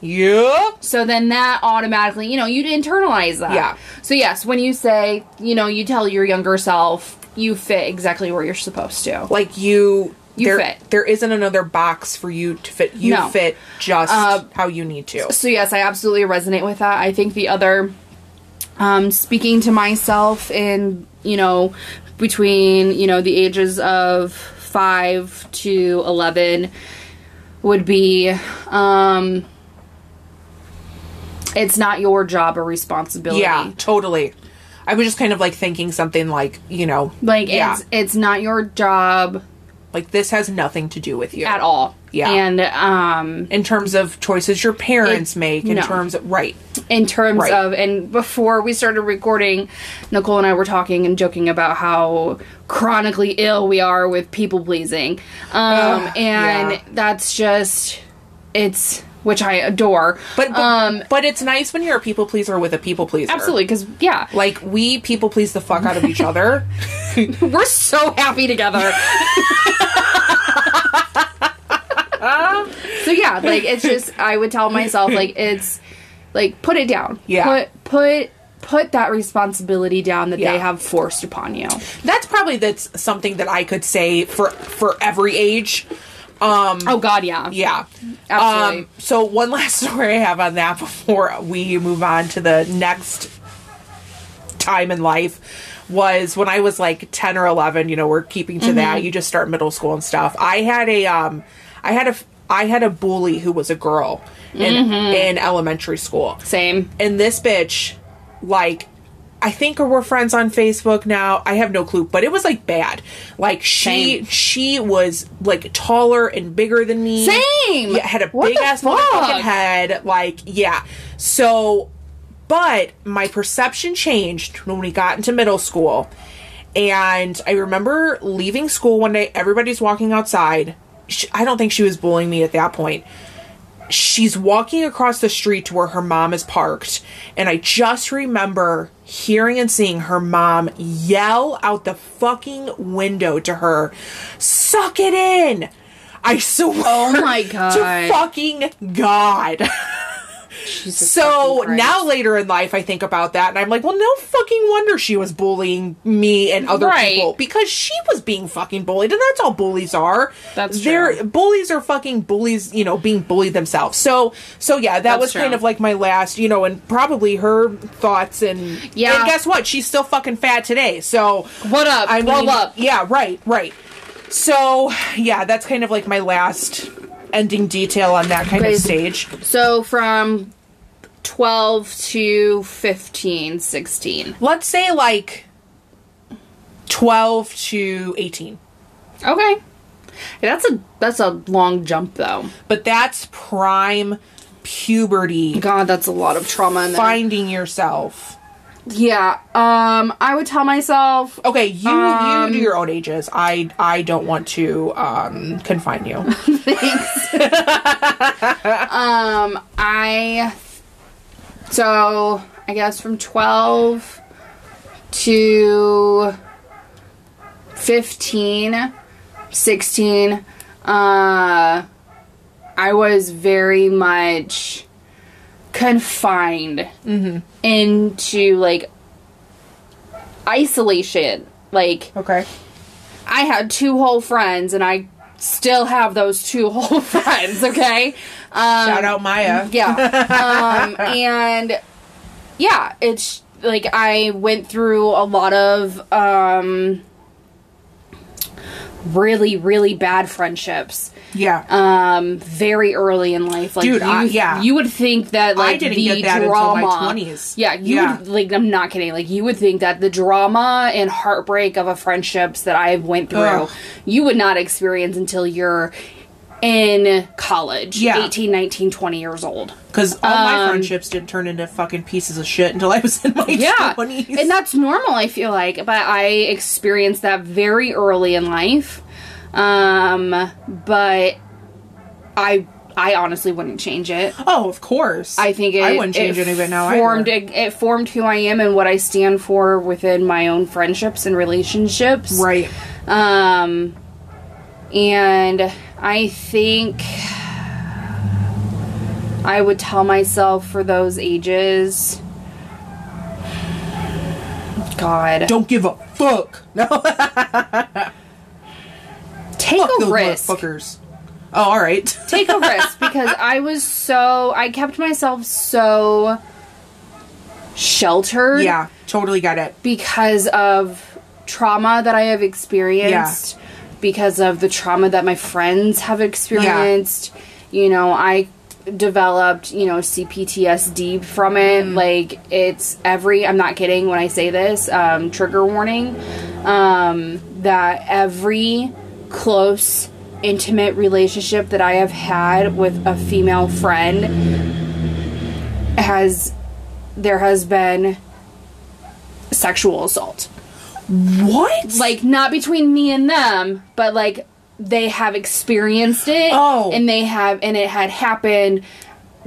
yep. So then that automatically, you know, you'd internalize that. Yeah. So yes, when you say, you know, you tell your younger self, you fit exactly where you're supposed to. Like you. You there, fit. there isn't another box for you to fit. You No. fit just Uh, how you need to. So yes, I absolutely resonate with that. I think the other um speaking to myself in, you know, between, you know, the ages of 5 to 11 would be um it's not your job or responsibility. Yeah, totally. I was just kind of like thinking something like, you know, Like yeah, it's it's not your job like this has nothing to do with you at all. Yeah. And um in terms of choices your parents It- make, in no. terms of right, in terms Right. of and before we started recording nicole and i were talking and joking about how chronically ill we are with people pleasing um Ugh, and yeah. that's just it's which i adore But but, um but it's nice when you're a people pleaser with a people pleaser. absolutely because yeah Like we people please the fuck out of each other. we're so happy together so yeah like it's just i would tell myself like it's like put it down Yeah. put put put that responsibility down that Yeah. they have forced upon you That's probably that's something that I could say for for every age. Um oh god yeah yeah. Absolutely. Um so one last story I have on that before we move on to the next time in life was when I was like 10 or 11, you know, we're keeping to that. You just start middle school and stuff. I had a um I had a I had a bully who was a girl in in elementary school. same And this bitch, like, I think we're friends on Facebook now. I have no clue, but it was like bad. Like she Same. she was like taller and bigger than me. Same! Yeah, had a What big ass fuck? motherfucking head. Like, yeah. So, but my perception changed when we got into middle school. And I remember leaving school one day, everybody's walking outside. Sh I don't think she was bullying me at that point she's walking across the street to where her mom is parked and i just remember hearing and seeing her mom yell out the fucking window to her suck it in! I swear Oh my to fucking god Jesus so now later in life i think about that and i'm like well no fucking wonder she was bullying me and other Right. people because she was being fucking bullied and that's all bullies are. That's they're true. bullies are fucking bullies you know being bullied themselves. So so yeah that That's was kind of like my last you know and probably her thoughts and Yeah. and guess what? She's still fucking fat today so what up? I mean up. yeah right right. So yeah that's kind of like my last ending detail on that kind of Crazy. stage. So from 12 to 15 16 let's say like 12 to 18 okay. That's a that's a long jump though. But that's prime puberty. God that's a lot of trauma in there. Finding yourself yeah um i would tell myself okay you Um, you do your own ages i i don't want to um confine you Thanks. um i so i guess from 12 to 15 16 uh i was very much confined into like isolation. Like okay. I had two whole friends, and I still have those two whole friends. Okay, um, shout out maya. yeah, um, and yeah, it's like I went through a lot of um, really, really bad friendships. Yeah Um, very early in life, like Dude, you, I- yeah. you would think that like didn't the get that until drama, my 20s. yeah, you Yeah. would like. I'm not kidding. Like you would think that the drama and heartbreak of a friendships that I went through, Ugh. you would not experience until you're in college, Yeah. 18, 19, 20 years old. because all my um, friendships didn't turn into fucking pieces of shit until i was in my Yeah, 20s and that's normal. I feel like, but I experienced that very early in life. Um, but I, I honestly wouldn't change it. oh of course I think it, i wouldn't change it it now Formed it, it formed who I am and what I stand for within my own friendships and relationships. right Um, and I think I would tell myself for those ages. God, don't give a fuck no take fuck a those risk. Fuckers. oh all right Take a risk because I was so I kept myself so sheltered. yeah totally got it because of trauma that I have experienced, because of the trauma that my friends have experienced. You know, I developed, you know, CPTSD from it. Like it's every I'm not kidding when I say this, um, trigger warning. Um, that every close intimate relationship that I have had with a female friend has there has been sexual assault. What? Like not between me and them, but like they have experienced it. Oh. and they have, and it had happened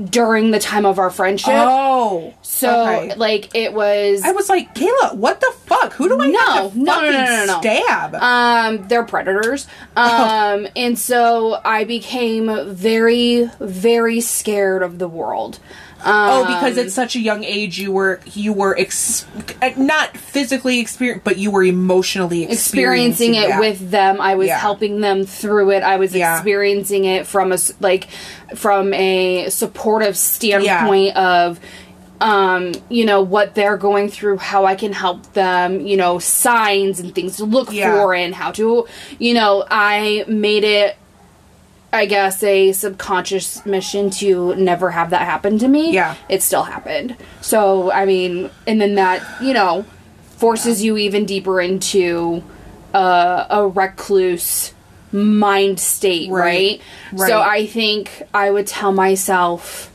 during the time of our friendship. oh. so okay. like it was. I was like, Kayla, what the fuck? Who do I No, no, no, fucking no, no, no. stab? Um, they're predators. Um, and so I became very, very scared of the world. Oh, Um, because at such a young age, you were you were ex- uh, not physically experienced, but you were emotionally experiencing experiencing, it that. with them. I was Yeah. helping them through it. I was Yeah. experiencing it from a like from a supportive standpoint of um you know what they're going through how i can help them you know signs and things to look Yeah. for and how to you know i made it i guess a subconscious mission to never have that happen to me Yeah. it still happened so i mean and then that you know forces you even deeper into uh, a recluse mind state right. Right. so i think i would tell myself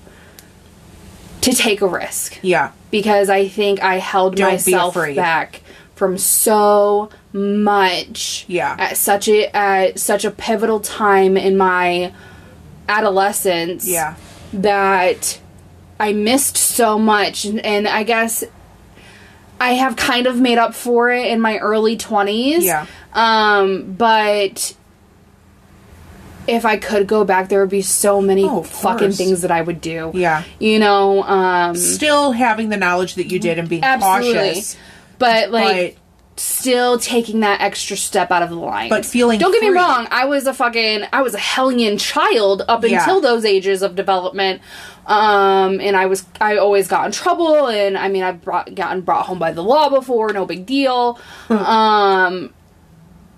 to take a risk Yeah, because I think I held Don't myself back from so much. Yeah. At such a at such a pivotal time in my adolescence. yeah, That I missed so much and, I guess I have kind of made up for it in my early 20s. Yeah. Um but if I could go back there would be so many Oh, fucking course. things that I would do. yeah. You know, um Still having the knowledge that you did and being Absolutely. cautious, but like but still taking that extra step out of the line. But feeling Don't get me wrong, I was a fucking I was a hellion child up Yeah. until those ages of development. Um and I was I always got in trouble and I mean I've brought gotten brought home by the law before, no big deal. um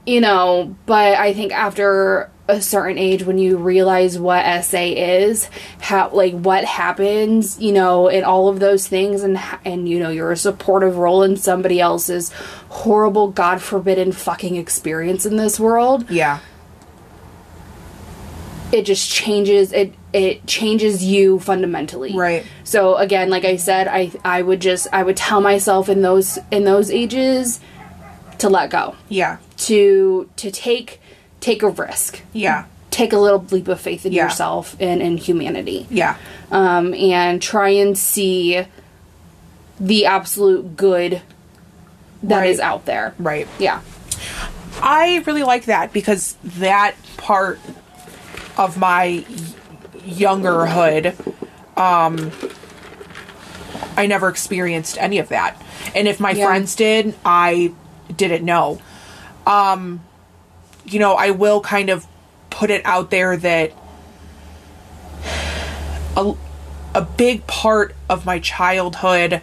you know, but I think after a certain age when you realize what SA is, how like what happens, you know, and all of those things and and you know, you're a supportive role in somebody else's horrible god forbidden fucking experience in this world, yeah, it just changes it it changes you fundamentally. Right. So again, like I said, I I would just I would tell myself in those in those ages to let go. yeah, To to take take a risk. yeah, take a little leap of faith in Yeah. yourself and in humanity yeah, um, and try and see the absolute good that is Right. out there right. yeah I really like that because that part of my youngerhood, um, I never experienced any of that. And if my Yeah. friends did, I didn't know. Um, you know, I will kind of put it out there that a, a big part of my childhood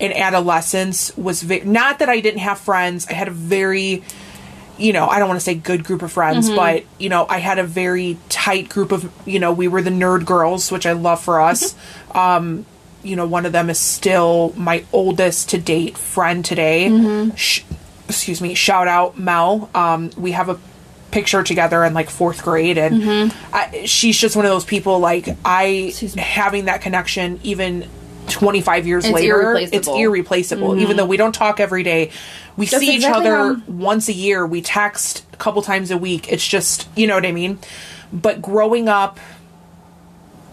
and adolescence was ve- not that I didn't have friends. I had a very you know, I don't want to say good group of friends, but you know, I had a very tight group of, you know, we were the nerd girls, which I love for us. um, you know, one of them is still my oldest to date friend today. Sh- excuse me, shout out Mel. Um, we have a picture together in like fourth grade, and mm-hmm. I, she's just one of those people. Like I having that connection, even. 25 years It's later irreplaceable. it's irreplaceable mm-hmm. even though we don't talk every day we That's see exactly each other how- once a year we text a couple times a week it's just you know what i mean but growing up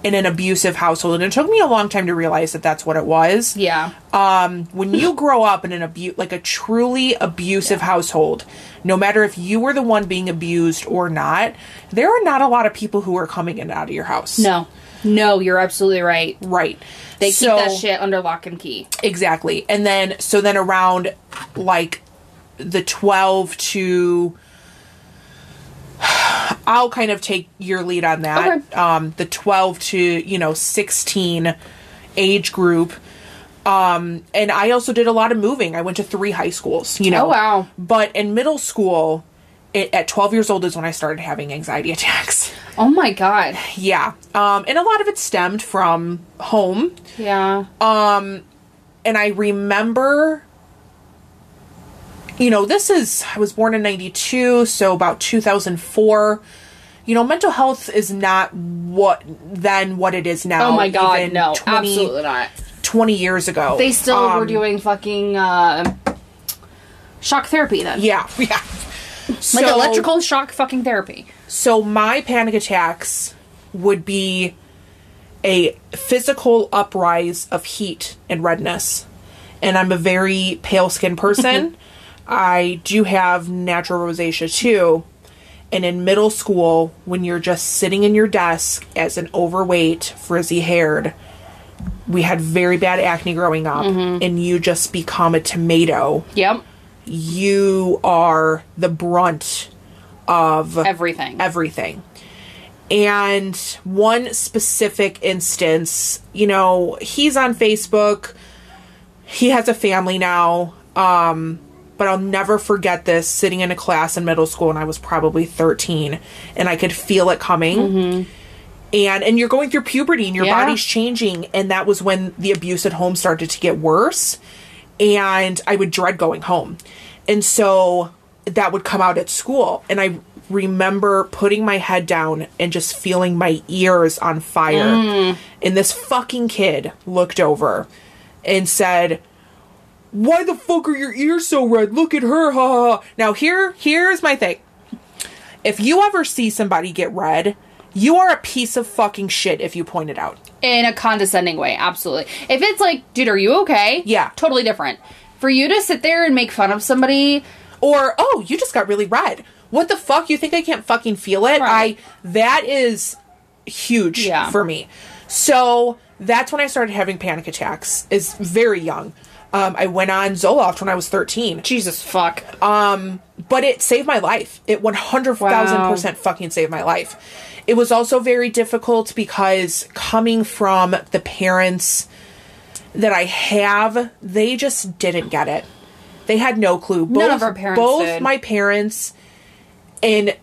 in an abusive household. And it took me a long time to realize that that's what it was. Yeah. Um when you grow up in an abuse like a truly abusive household no matter if you were the one being abused or not there are not a lot of people who are coming in and out of your house. No. No you're absolutely right. Right. They keep So- that shit under lock and key. Exactly. And then so then around like the 12 to I'll kind of take your lead on that. Okay. Um the 12 to, you know, 16 age group. Um and I also did a lot of moving. I went to 3 high schools, you know. Oh, wow. But in middle school it, at 12 years old is when I started having anxiety attacks. oh my god Yeah. Um and a lot of it stemmed from home yeah Um, and I remember you know, this is I was born in 92, so about 2004. You know, mental health is not what then what it is now. oh my god no 20 absolutely not 20 years ago. They still Um, were doing fucking uh, shock therapy then. Yeah, yeah. Like So- electrical shock fucking therapy. So my panic attacks would be a physical uprise of heat and redness. And I'm a very pale skinned person. I do have natural rosacea too. And in middle school, when you're just sitting in your desk as an overweight, frizzy haired, we had very bad acne growing up, and you just become a tomato. Yep. You are the brunt of Everything. everything. And one specific instance, you know, he's on Facebook. He has a family now. Um, but I'll never forget this sitting in a class in middle school and I was probably 13 and I could feel it coming. Mm-hmm. And and you're going through puberty and your Yeah. body's changing and that was when the abuse at home started to get worse and I would dread going home. And so that would come out at school. And I remember putting my head down and just feeling my ears on fire. Mm. And this fucking kid looked over and said, Why the fuck are your ears so red? Look at her, ha ha. ha." Now here here's my thing. If you ever see somebody get red, you are a piece of fucking shit if you point it out. in a condescending way, absolutely. If it's like, dude, are you okay? Yeah. Totally different. For you to sit there and make fun of somebody, Or, oh, you just got really red. What the fuck? You think I can't fucking feel it? Right. I that is huge Yeah. for me. So that's when I started having panic attacks. Is very young. Um, I went on Zoloft when I was 13. Jesus fuck. but it saved my life. It 100,000% fucking saved my life. It was also very difficult because coming from the parents that I have, they just didn't get it. They had no clue. Both, None of our parents both did. my parents, in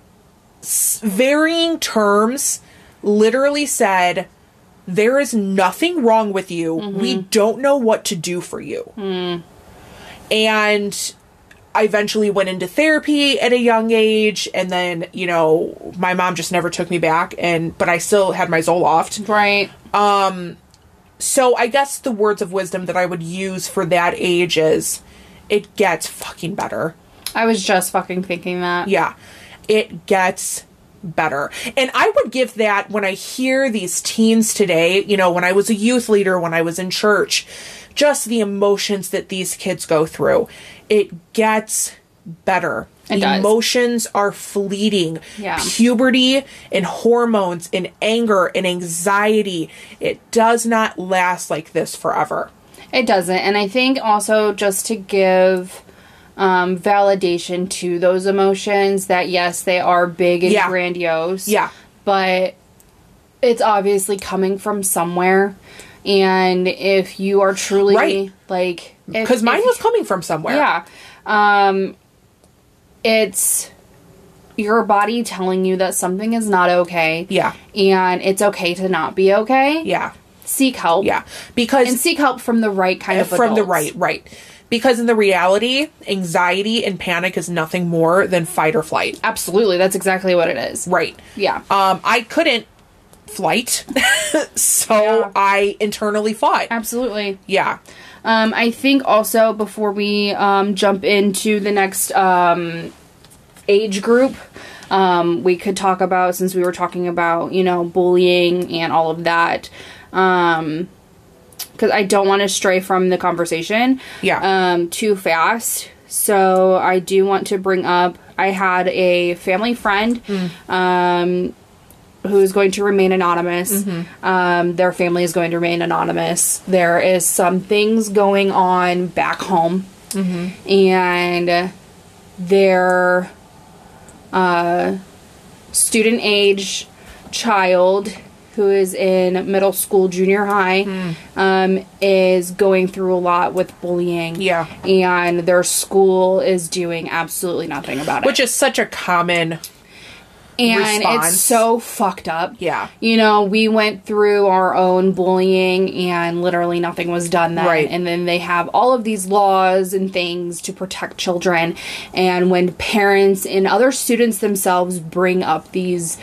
varying terms, literally said, There is nothing wrong with you. We Mm-hmm. don't know what to do for you. Hmm. And I eventually went into therapy at a young age, and then you know my mom just never took me back, and but I still had my Zoloft. Right. Um. So I guess the words of wisdom that I would use for that age is, it gets fucking better. I was just fucking thinking that. Yeah, it gets better. And I would give that when I hear these teens today, you know, when I was a youth leader, when I was in church, just the emotions that these kids go through. It gets better. It the does. emotions are fleeting. Yeah. Puberty and hormones and anger and anxiety, it does not last like this forever. It doesn't. And I think also just to give um, validation to those emotions that yes, they are big and Yeah. grandiose. Yeah. But it's obviously coming from somewhere. And if you are truly Right. like Because mine if- was coming from somewhere. Yeah. Um it's your body telling you that something is not okay. Yeah. And it's okay to not be okay. Yeah. Seek help. Yeah. Because And seek help from the right kind of from the right right because in the reality anxiety and panic is nothing more than fight or flight Absolutely. That's exactly what it is. right Yeah. um i couldn't flight so Yeah. i internally fought Absolutely. yeah Um, I think also before we um, jump into the next um, age group, um, we could talk about since we were talking about you know bullying and all of that. Um, because I don't want to stray from the conversation. Yeah. Um, too fast. So I do want to bring up. I had a family friend. Um, who is going to remain anonymous. Um, their family is going to remain anonymous. There is some things going on back home, and their uh, student age child who is in middle school, junior high, um, is going through a lot with bullying. Yeah. and their school is doing absolutely nothing about it which is such a common and response. it's so fucked up. Yeah. You know, we went through our own bullying and literally nothing was done then. Right. And then they have all of these laws and things to protect children. And when parents and other students themselves bring up these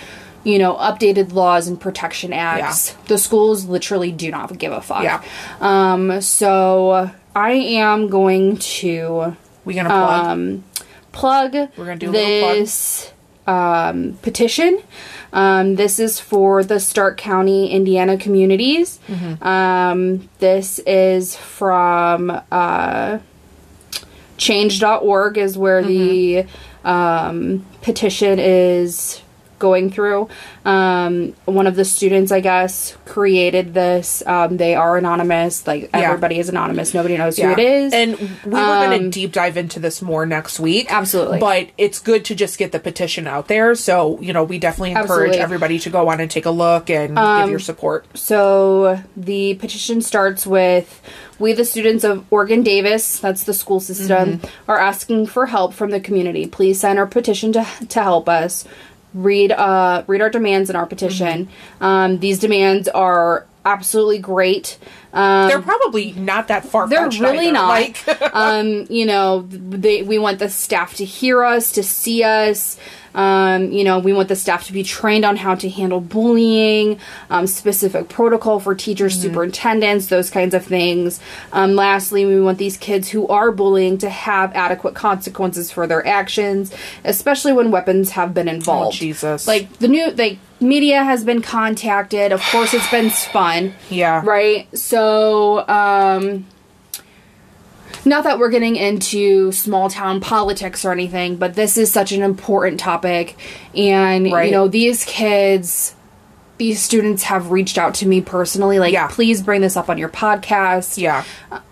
you know, updated laws and protection acts. Yeah. The schools literally do not give a fuck. Yeah. Um, so I am going to We gonna plug? um, plug We're gonna do a little plug. this um, petition. Um, this is for the Starke County, Indiana communities. Mm-hmm. Um, this is from uh, change.org, is where Mm-hmm. the um, petition is going through. Um, one of the students, I guess, created this. Um, they are anonymous. Like, Yeah. everybody is anonymous. Nobody knows Yeah. who it is. And we were going to Um, deep dive into this more next week. Absolutely. But it's good to just get the petition out there. So, you know, we definitely encourage Absolutely. Um, everybody to go on and take a look and give your support. So the petition starts with We, the students of Oregon Davis, that's the school system, are asking for help from the community. Please sign our petition to, to help us. Read uh, read our demands in our petition. Um, these demands are absolutely great. Um, They're probably not that far they're really not. Like, um, you know, they, we want the staff to hear us, to see us. Um, you know, we want the staff to be trained on how to handle bullying, um, specific protocol for teachers, Mm-hmm. superintendents, those kinds of things. Um, lastly, we want these kids who are bullying to have adequate consequences for their actions, especially when weapons have been involved. Oh, Jesus. Like the new, like media has been contacted. Of course, it's been spun yeah. right so um not that we're getting into small town politics or anything but this is such an important topic and Right. you know these kids these students have reached out to me personally like Yeah. please bring this up on your podcast Yeah.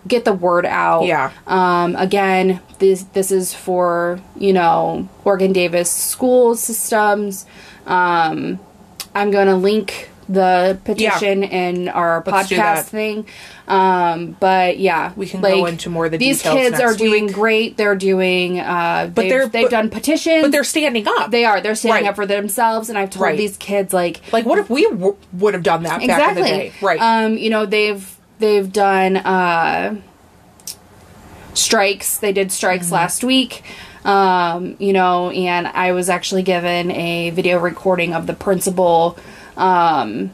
get the word out Yeah. um again this this is for you know oregon davis school systems um i'm gonna link the petition in our Let's podcast thing um but yeah We can go into more of the these details kids are doing week. great they're doing uh but they've, they're- they've but- done petitions But they're standing up. they are they're standing Right. up for themselves and i've told Right. these kids like like, what if we w- would have done that back in exactly the day? Right. um you know they've they've done uh strikes they did strikes Mm-hmm. last week um you know and i was actually given a video recording of the principal um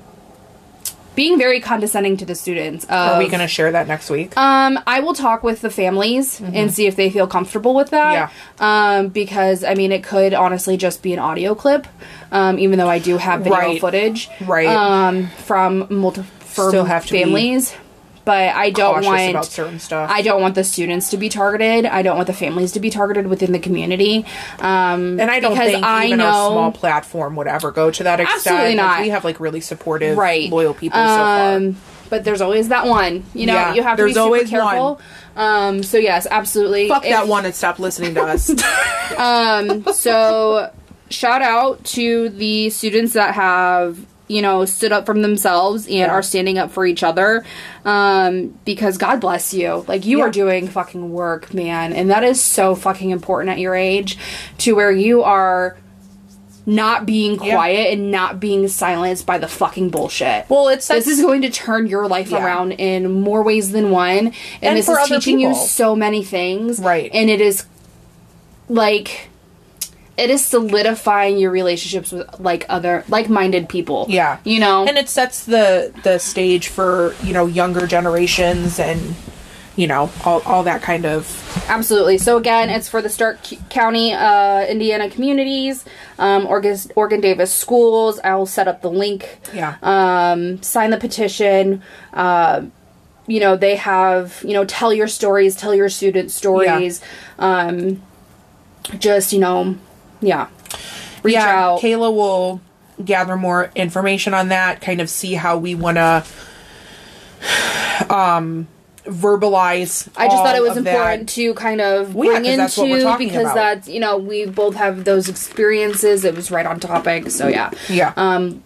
being very condescending to the students are we going to share that next week? um, I will talk with the families and see if they feel comfortable with that. Mm-hmm. Yeah. Um, because I mean, it could honestly just be an audio clip. Um, even though I do have video Right. footage. Right. Um, from multiple Still have to be families. But I don't want about certain stuff. I don't want the students to be targeted. I don't want the families to be targeted within the community. Um, and I don't because think I even know our small platform would ever go to that extent. Absolutely Like, not. we have like really supportive, right loyal people so far. um but there's always that one you know Yeah, you have to there's be super always careful um so yes absolutely Fuck If- that one and stop listening to us. um so shout out to the students that have you know stood up from themselves and Yeah. are standing up for each other um because god bless you like you Yeah. are doing fucking work man and that is so fucking important at your age to where you are not being Yeah. quiet and not being silenced by the fucking bullshit well, it's this is going to turn your life Yeah. around in more ways than one and, And this is teaching you so many things Right. and it is like it is solidifying your relationships with like other like-minded people. Yeah. you know? And it sets the the stage for you know younger generations and you know all, all that kind of absolutely. So again it's for the starke county uh, indiana communities um, oregon, oregon davis schools. I will set up the link. Yeah. Um, sign the petition. Uh, you know, they have, you know, tell your stories, tell your student stories. Um, just, you know, yeah. Reach yeah out. kayla will gather more information on that kind of see how we want to um verbalize I just thought it was important that. to kind of yeah, bring 'cause that's what we're into because about. that's you know we both have those experiences. It was right on topic, so yeah. yeah Um,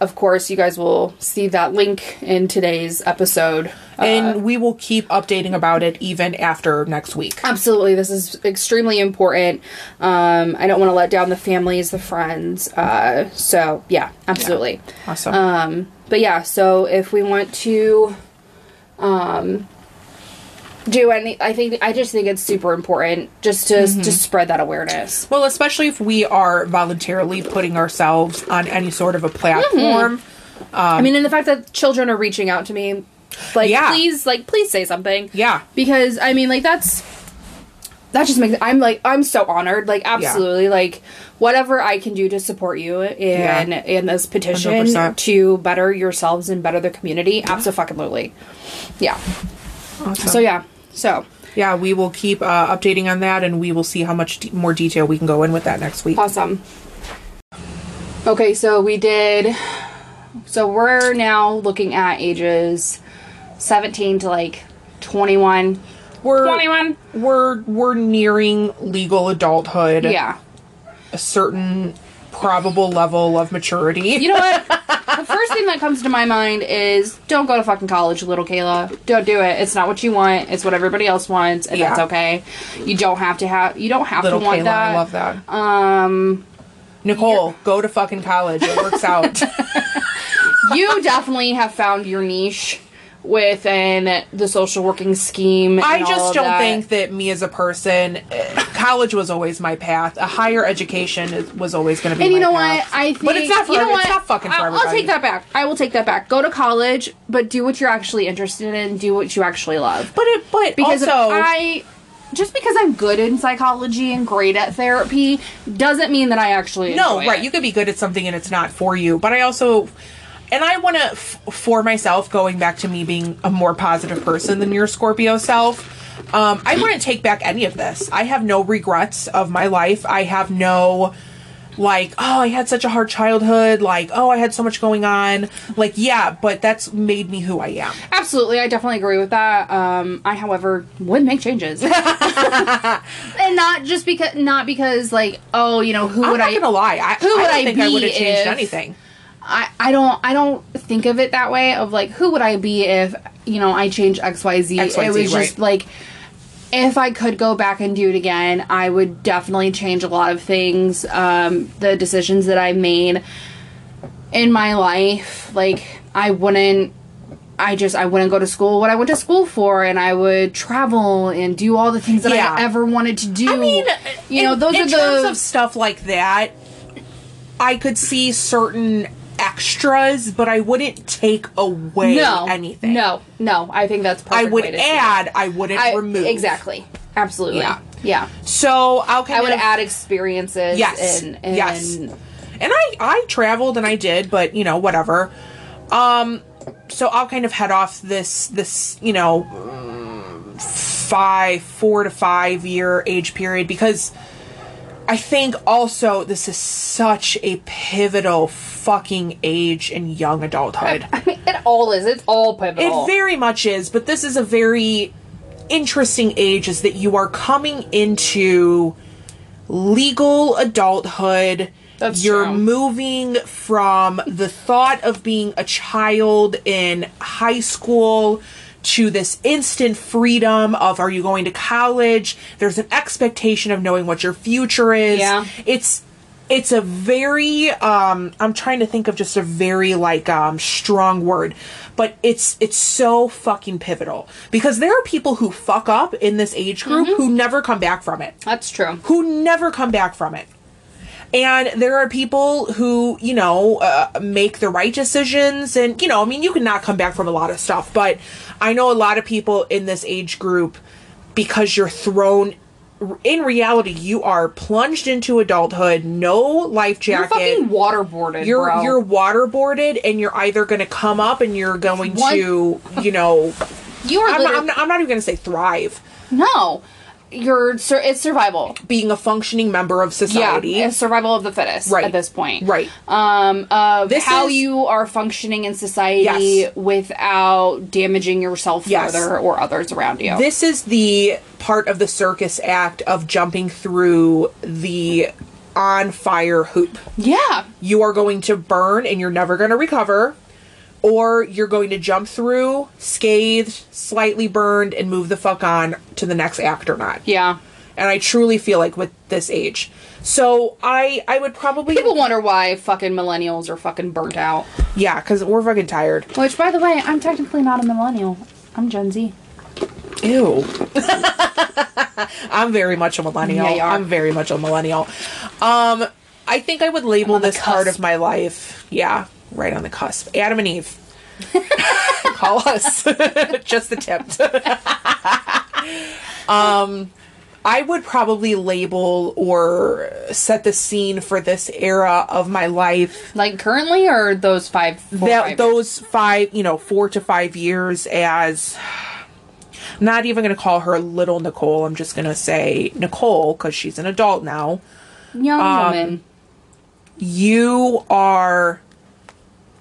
of course, you guys will see that link in today's episode. Uh, and we will keep updating about it even after next week Absolutely, this is extremely important. Um, I don't want to let down the families, the friends. Uh, so yeah, absolutely. awesome Um, but yeah, so if we want to, um, do any. I think I just think it's super important just to Mm-hmm. to spread that awareness. Well, especially if we are voluntarily putting ourselves on any sort of a platform. I mean, and the fact that children are reaching out to me, like, Yeah. please, like, please say something. Yeah. because I mean, like, that's that just makes I'm like I'm so honored. Like, absolutely, like whatever I can do to support you in Yeah. in this petition 100%. to better yourselves and better the community. Absolutely, yeah. Awesome. So yeah, so yeah, we will keep uh, updating on that, and we will see how much de- more detail we can go in with that next week. Awesome. Okay, so we did. So we're now looking at ages 17 to like 21. We're 21? we're we're nearing legal adulthood. Yeah. a certain probable level of maturity. You know what? the first thing that comes to my mind is don't go to fucking college, little Kayla. Don't do it. It's not what you want. It's what everybody else wants, and Yeah. that's okay. You don't have to have. You don't have Little to want Kayla, that. I love that. Um, Nicole, go to fucking college. It works out. you definitely have found your niche within the social working scheme. I just don't that. think that me as a person, eh, college was always my path. A higher education is, was always going to be. And you know path. what? I think but it's not for. you know what? It's not fucking for I'll, everybody. I'll take that back. I will take that back. Go to college, but do what you're actually interested in. Do what you actually love. But it. But because also, I just because I'm good in psychology and great at therapy doesn't mean that I actually no, right? it. You could be good at something and it's not for you. But I also. And I want to, f- for myself, going back to me being a more positive person than your Scorpio self, um, I wouldn't take back any of this. I have no regrets of my life. I have no, like, oh, I had such a hard childhood. Like, oh, I had so much going on. Like, yeah, but that's made me who I am. Absolutely, I definitely agree with that. Um, I, however, would make changes, and not just because not because like oh you know who I'm would not I gonna lie. I, who I would don't I think I would have changed if- anything. I, I don't I don't think of it that way of like who would I be if you know I changed XYZ. XYZ, it was just right. like if I could go back and do it again, I would definitely change a lot of things. Um, the decisions that I made in my life, like I wouldn't I just I wouldn't go to school what I went to school for and I would travel and do all the things that Yeah. I ever wanted to do. I mean, you in, know, those are terms the of stuff like that. I could see certain extras, but I wouldn't take away no anything. No, no, I think that's I would way to see it. add. I wouldn't I, remove. Exactly. Absolutely. Yeah. Yeah. So I'll kind I would of add experiences Yes. and, and yes. And I I traveled and I did, but you know whatever. Um, so I'll kind of head off this this you know five four to five year age period because I think also this is such a pivotal fucking age in young adulthood. I mean, it all is. It's all pivotal. It very much is, but this is a very interesting age is that you are coming into legal adulthood. That's You're true. moving from the thought of being a child in high school to this instant freedom of are you going to college? There's an expectation of knowing what your future is. Yeah. It's it's a very um i'm trying to think of just a very like um strong word but it's it's so fucking pivotal because there are people who fuck up in this age group Mm-hmm. who never come back from it That's true. who never come back from it and there are people who you know uh, make the right decisions and you know i mean you can not come back from a lot of stuff but i know a lot of people in this age group because you're thrown in reality you are plunged into adulthood no life jacket. You're fucking waterboarded, you're bro. you're waterboarded and you're either going to come up and you're going One- to you know you are I'm not, I'm, not, I'm not even going to say thrive no. You're sur- it's survival. being a functioning member of society Yeah, survival of the fittest Right. at this point. Right. Um, of This how is- you are functioning in society Yes. without damaging yourself Yes. further or others around you. This is the part of the circus act of jumping through the on fire hoop. yeah. You are going to burn and you're never going to recover, or you're going to jump through, scathed, slightly burned, and move the fuck on to the next act or not. Yeah. And I truly feel like with this age. So I I would probably People wonder why fucking millennials are fucking burnt out. yeah, because we're fucking tired. Which, by the way, I'm technically not a millennial. I'm Gen Z. Ew. I'm very much a millennial. Yeah, you are. I'm very much a millennial. Um, I think I would label this part of my life. Yeah, right on the cusp. Adam and Eve. Call us. Just the tip. um, I would probably label or set the scene for this era of my life Like currently, or those five? four, that five those five, you know, four to five years as I'm not even going to call her little Nicole. I'm just going to say Nicole because she's an adult now. young um, woman. You are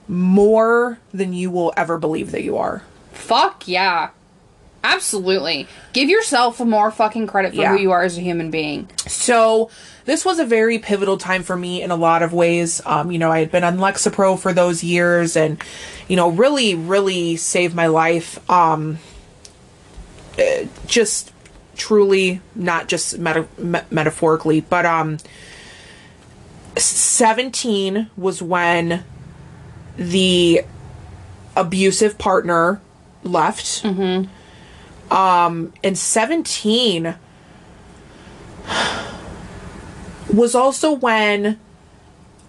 more than you will ever believe that you are. Fuck yeah. Absolutely. Give yourself more fucking credit for Yeah. who you are as a human being. So this was a very pivotal time for me in a lot of ways. Um, you know, I had been on Lexapro for those years, and you know, really, really saved my life. Um, uh, just truly, not just meta- me- metaphorically, but um, seventeen was when the abusive partner left. Mm-hmm. Um, and seventeen was also when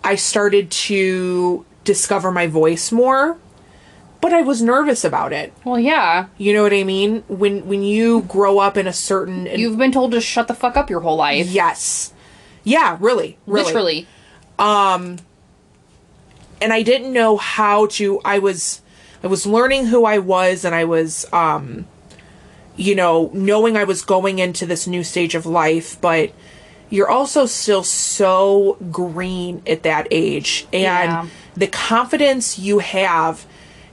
I started to discover my voice more, but I was nervous about it. Well, yeah. You know what I mean? When when you grow up in a certain You've been told to shut the fuck up your whole life. yes. Yeah, really. Really. Literally. And I didn't know how to I was I was learning who I was and I was um you know knowing I was going into this new stage of life but you're also still so green at that age and Yeah. the confidence you have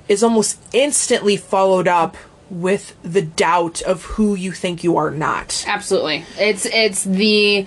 is almost instantly followed up with the doubt of who you think you are not. Absolutely. It's it's the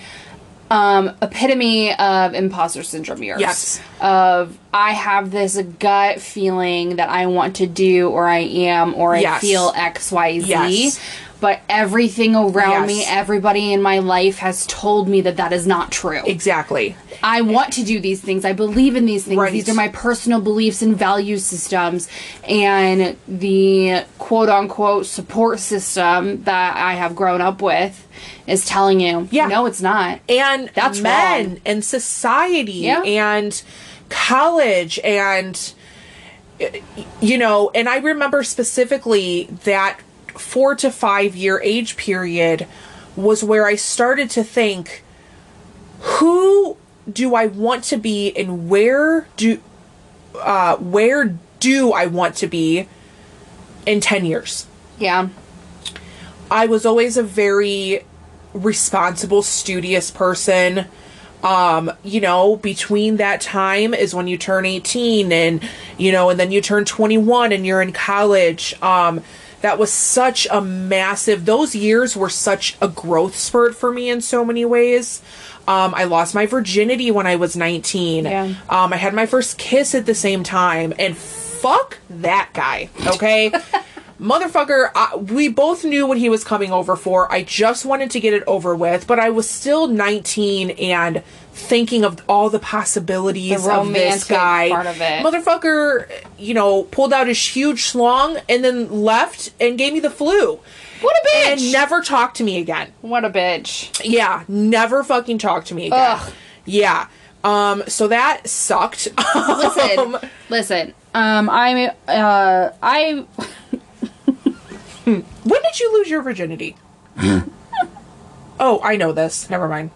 um epitome of imposter syndrome years. Yes. Of I have this gut feeling that I want to do or I am or I feel XYZ. Yes. But everything around me, everybody in my life has told me that that is not true. Exactly. I want to do these things. I believe in these things. Right. These are my personal beliefs and value systems. And the quote unquote support system that I have grown up with is telling you, Yeah. no, it's not. and That's men wrong. and society Yeah. and college and you know and i remember specifically that four to five year age period was where i started to think who do i want to be and where do uh where do i want to be in 10 years Yeah. I was always a very responsible, studious person. Um, you know, between that time is when you turn 18 and, you know, and then you turn 21 and you're in college. Um, that was such a massive, those years were such a growth spurt for me in so many ways. Um, I lost my virginity when I was 19. Yeah. Um, I had my first kiss at the same time, and fuck that guy, okay? Motherfucker, I, we both knew what he was coming over for. I just wanted to get it over with, but I was still 19 and thinking of all the possibilities The of this guy. part of it. Motherfucker, you know, pulled out his huge schlong and then left and gave me the flu. What a bitch! And never talked to me again. what a bitch. Yeah, never fucking talked to me again. Ugh. Yeah. Um, so that sucked. Listen, Um, listen. Um, I'm, uh, I, when did you lose your virginity? oh, I know this. Never mind.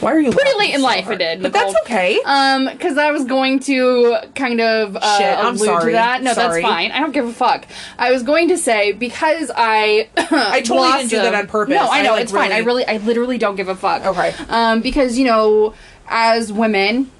Why are you pretty late in so life I hard? did. But that's okay. Um, because I was going to kind of uh, Shit, I'm sorry. to that. No, Sorry. that's fine. I don't give a fuck. I was going to say because I I totally didn't do that on purpose. No, I I, know like, it's fine. I really- really, I literally don't give a fuck. Okay. Um, because you know, as women,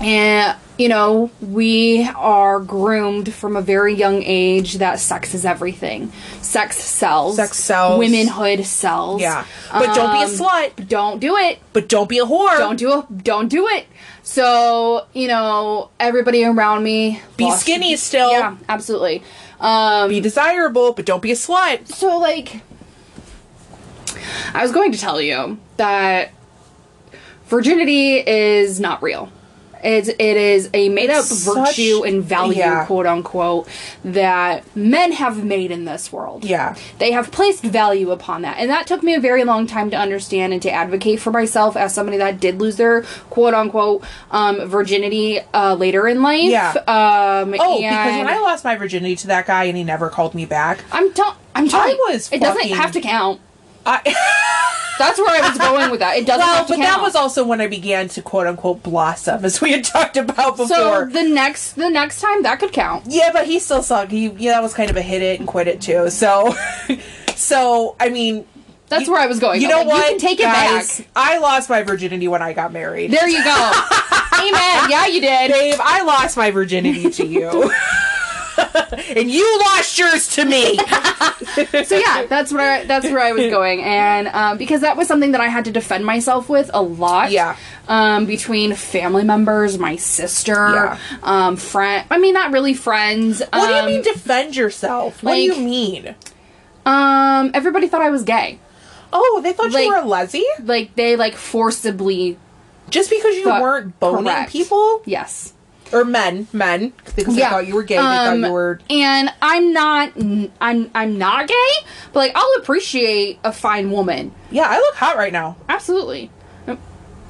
and you know, we are groomed from a very young age that sex is everything. Sex sells. Sex sells. Womanhood sells. yeah. But don't be a Um, slut. Don't do it But don't be a whore. don't do it don't do it so you know everybody around me be lost- skinny still. yeah absolutely um Be desirable, but don't be a slut. so like i was going to tell you that virginity is not real It's it is a made up virtue and value, yeah. quote unquote, that men have made in this world. Yeah. They have placed value upon that. And that took me a very long time to understand and to advocate for myself as somebody that did lose their quote unquote um, virginity uh, later in life. Yeah. Um, Oh, because when I lost my virginity to that guy and he never called me back, I'm tell- I'm telling I was it doesn't have to count. I That's where I was going with that. It doesn't well, but count. that was also when I began to quote unquote blossom, as we had talked about before. so the next the next time that could count. yeah, but he still sucked. He yeah, that was kind of a hit it and quit it too. So, so I mean, That's You- where I was going. you I'm know like, what? You can take it guys, back. I lost my virginity when I got married. There you go. Amen. Yeah, you did. Babe, I lost my virginity to you. and you lost yours to me. so yeah, that's where I, that's where I was going, and um, because that was something that I had to defend myself with a lot. Yeah. Um, between family members, my sister, Yeah. um, friend. I mean, not really friends. What do you um, mean defend yourself? What do you mean? Um, everybody thought I was gay. Oh, they thought like- you were a lesbian? Like they like forcibly. Just because you weren't boning correct. people? Yes. Or men. Men. Because they Yeah. thought you were gay. They Um, thought you were And I'm not. I'm I'm not gay, but like I'll appreciate a fine woman. Yeah, I look hot right now. Absolutely.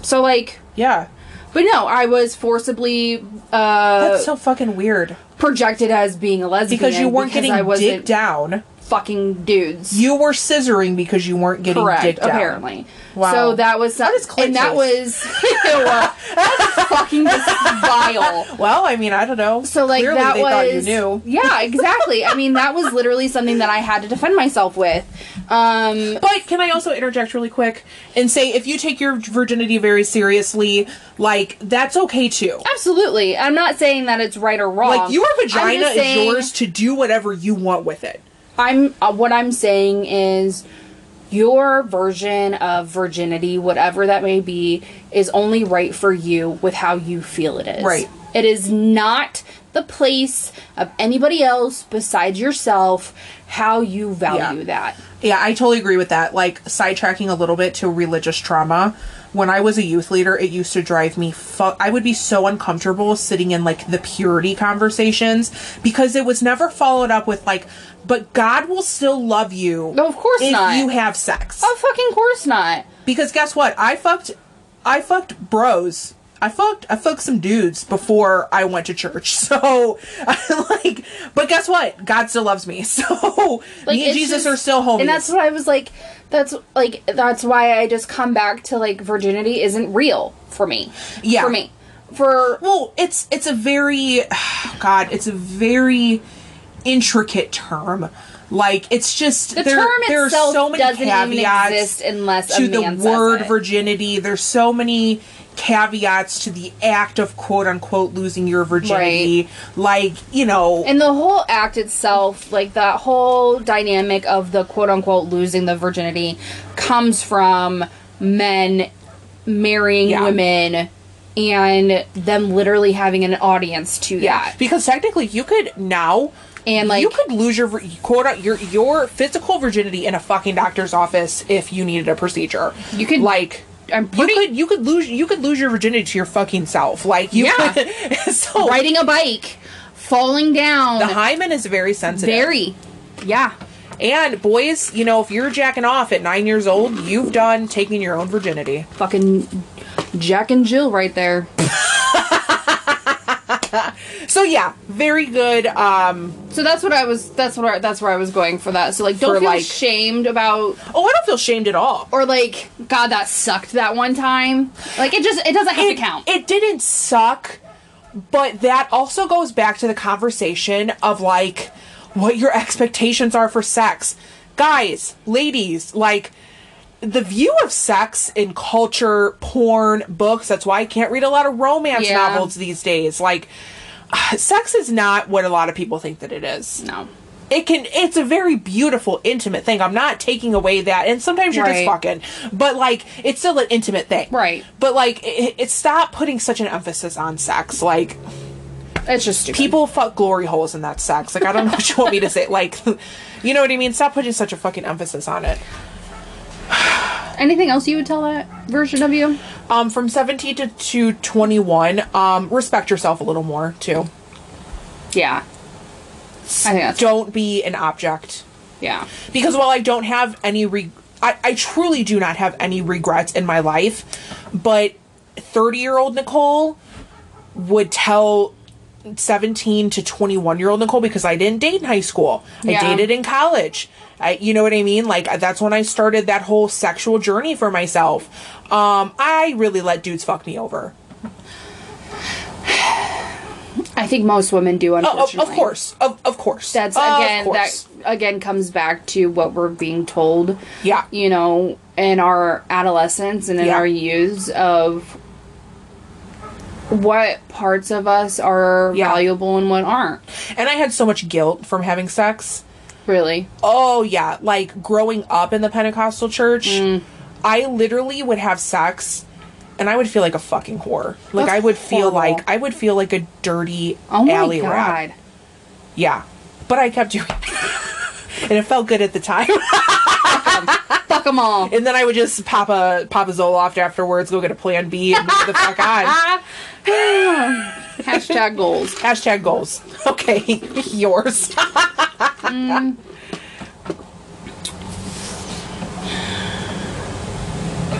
So like. Yeah. But no, I was forcibly uh, That's so fucking weird. projected as being a lesbian Because you weren't getting I wasn't dick down. Fucking dudes. You were scissoring because you weren't getting Correct, dick down. apparently. Wow. So that was clit and that was that's fucking just vile. Well, I mean, I don't know. So like Clearly that was thought you knew. Yeah, exactly. I mean that was literally something that I had to defend myself with. Um But can I also interject really quick and say if you take your virginity very seriously, like that's okay too. absolutely. I'm not saying that it's right or wrong. Like your vagina is saying- yours to do whatever you want with it. I'm uh, what I'm saying is your version of virginity, whatever that may be, is only right for you with how you feel it is. Right. It is not the place of anybody else besides yourself how you value Yeah. that. Yeah, I totally agree with that. Like sidetracking a little bit to religious trauma. When I was a youth leader, it used to drive me fu- I would be so uncomfortable sitting in like the purity conversations because it was never followed up with like but God will still love you. No, of course if not. you have sex. Oh fucking course not. Because guess what? I fucked I fucked bros. I fucked I fucked some dudes before I went to church. So like but guess what? God still loves me. So me and Jesus just- are still homies. And that's what I was like that's like that's why I just come back to like virginity isn't real for me. Yeah. For me. For well, it's it's a very God, it's a very intricate term. Like it's just The there, term there are so many doesn't even exist unless to the word virginity. There's so many caveats to the act of quote unquote losing your virginity. Like, you know, And the whole act itself, like that whole dynamic of the quote unquote losing the virginity, comes from men marrying Yeah. women and them literally having an audience to that. because technically you could now And, like- you could lose your quote your your physical virginity in a fucking doctor's office if you needed a procedure. You could- like I'm pretty- you could you could lose you could lose your virginity to your fucking self. Like you Yeah. could, so Riding a bike, falling down. the hymen is very sensitive. very. Yeah. And boys, you know, if you're jacking off at nine years old, you've done taking your own virginity. Fucking Jack and Jill right there. So yeah, very good. Um, So that's what I was that's what I, that's where I was going for that. So like don't feel like- ashamed about oh, I don't feel shamed at all. or like god that sucked that one time. Like it just it doesn't have it, to count. It didn't suck, but that also goes back to the conversation of like what your expectations are for sex. Guys, ladies, like the view of sex in culture, porn, books, that's why I can't read a lot of romance Yeah. novels these days. Like sex is not what a lot of people think that it is. no. It can it's a very beautiful intimate thing. I'm not taking away that and sometimes you're Right. just fucking. But like it's still an intimate thing. Right. But like it, it stop putting such an emphasis on sex. Like It's just stupid. people fuck glory holes in that sex. Like I don't know what you want me to say. Like you know what I mean? Stop putting such a fucking emphasis on it. Anything else you would tell that version of you? Um, from 17 to, to 21, um, respect yourself a little more too. Yeah. I think that's Don't be an object. yeah. Because while I don't have any re- I, I truly do not have any regrets in my life, but 30 year old Nicole would tell 17 to 21 year old Nicole because I didn't date in high school. I Yeah. dated in college. I, you know what I mean? Like that's when I started that whole sexual journey for myself. Um, I really let dudes fuck me over. I think most women do Oh, of, unfortunately. of course, of, of course. That's Of again course. that again comes back to what we're being told. Yeah. You know, in our adolescence and in Yeah. our youths of what parts of us are Yeah. valuable and what aren't. and I had so much guilt from having sex. Really. Oh yeah, like growing up in the Pentecostal church, Mm. I literally would have sex and I would feel like a fucking whore. Like That's I would feel horrible. like I would feel like a dirty Oh my alley god. rat. Yeah. But I kept doing it. and it felt good at the time. Fuck them all. and then I would just pop a pop a Zoloft afterwards, go get a plan B and move the fuck on. Hashtag goals. Hashtag goals. Okay, yours.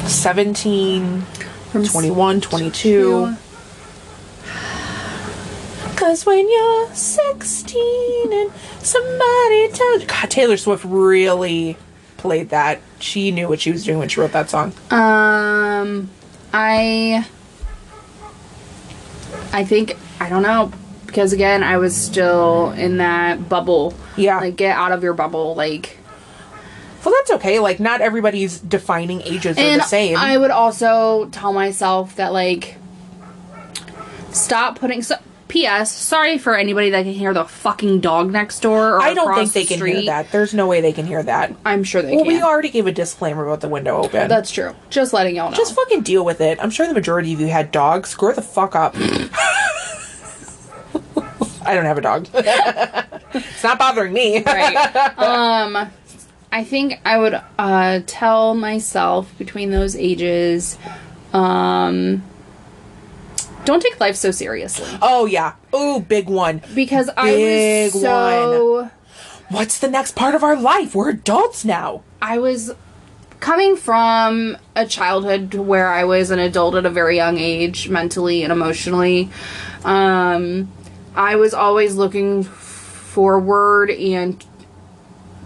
Seventeen, From 21, 22. Cause when you're 16 and somebody tells God, Taylor Swift really played that. She knew what she was doing when she wrote that song. Um, I, I think I don't know because again I was still in that bubble. Yeah. like get out of your bubble, like. Well, that's okay. Like, not everybody's defining ages are the same. I would also tell myself that like, stop putting. So, P.S. Sorry for anybody that can hear the fucking dog next door. Or I don't think they the can hear that. There's no way they can hear that. I'm sure they Well, can. we already gave a disclaimer about the window open. That's true. Just letting y'all know. Just fucking deal with it. I'm sure the majority of you had dogs. Grow the fuck up. I don't have a dog. it's not bothering me. right. um, I think I would uh, tell myself between those ages, um, don't take life so seriously Oh yeah. Oh, big one. because I was so What's the next part of our life? We're adults now. I was coming from a childhood where I was an adult at a very young age, mentally and emotionally. Um, I was always looking forward and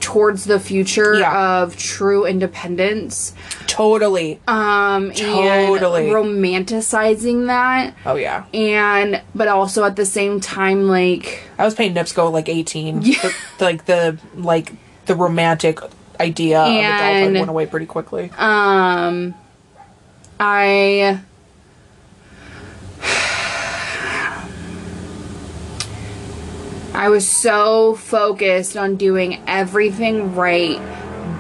towards the future Yeah. of true independence. Totally. um Totally. and romanticizing that Oh yeah. and but also at the same time like I was paying NIPSCO like 18. The- like the like the romantic idea of adulthood went away pretty quickly. um i I was so focused on doing everything right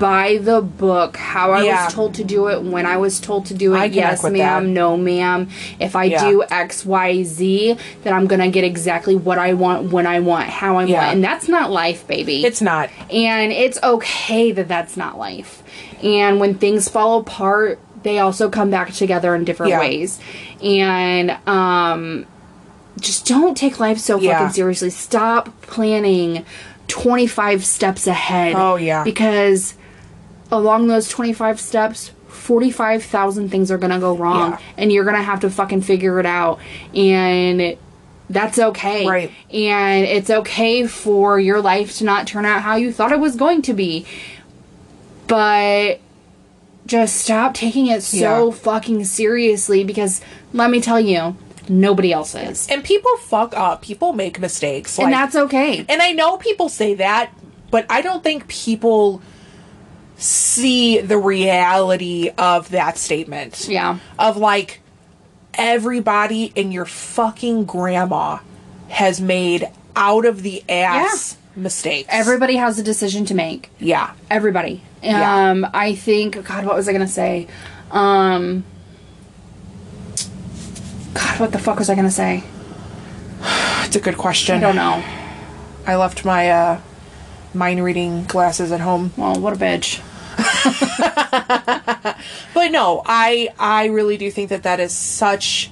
by the book, how I Yeah. was told to do it, when I was told to do it. Yes, ma'am, that. no, ma'am. If I Yeah. do X, Y, Z, then I'm gonna get exactly what I want, when I want, how I Yeah. want. And that's not life, baby. It's not. And it's okay that that's not life. And when things fall apart, they also come back together in different ways. And um just don't take life so Yeah. fucking seriously. Stop planning 25 steps ahead. Oh, yeah. Because along those 25 steps, 45,000 things are going to go wrong Yeah. and you're going to have to fucking figure it out. And that's okay. Right. And it's okay for your life to not turn out how you thought it was going to be. But just stop taking it so Yeah. fucking seriously because let me tell you, nobody else is. And people fuck up. People make mistakes. And like- that's okay. And I know people say that, but I don't think people see the reality of that statement. Yeah. Of like, everybody and your fucking grandma has made out of the ass mistakes. Everybody has a decision to make. yeah. Everybody. Yeah. Um, I think. God, what was I gonna say? Um. God, what the fuck was I gonna say? It's a good question. I don't know. I left my uh mind reading glasses at home. Well, what a bitch. But no, I I really do think that that is such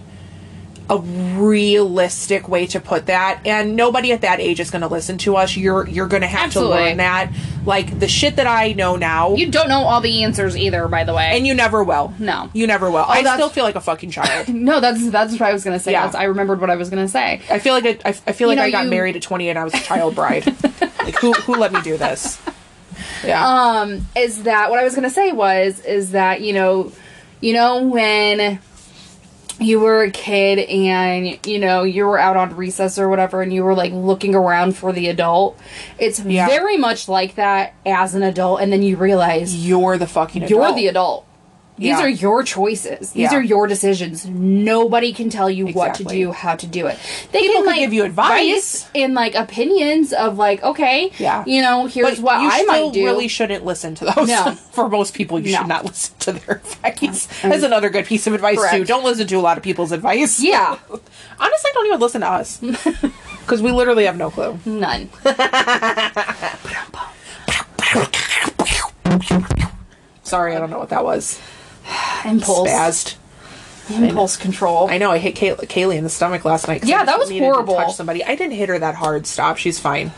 a realistic way to put that and nobody at that age is going to listen to us you're you're going to have Absolutely. to learn that like the shit that i know now You don't know all the answers either, by the way. and you never will No. you never will i still feel like a fucking child no, that's that's what I was gonna say. Yeah. That's, I remembered what I was gonna say. i feel like I, I I feel like know, i got you- married at 20 and i was a child bride like who who let me do this yeah um is that what I was gonna say was is that you know you know when you were a kid and you know you were out on recess or whatever and you were like looking around for the adult. It's Yeah. very much like that as an adult and then you realize you're the fucking you're the adult these Yeah. are your choices these Yeah. are your decisions nobody can tell you what to do how to do it they People can like give you advice. and like opinions of like okay Yeah. you know here's but what you i might do really shouldn't listen to those. No. For most people, you No. should not listen to their advice. That's another good piece of advice too. Don't listen to a lot of people's advice. yeah Honestly, don't even listen to us because we literally have no clue. None. Sorry, I don't know what that was. Impulse. Spazzed. Impulse control. I know. I hit Kay- Kaylee in the stomach last night. Yeah, I that was needed to horrible. touch somebody. I didn't hit her that hard. Stop. She's fine.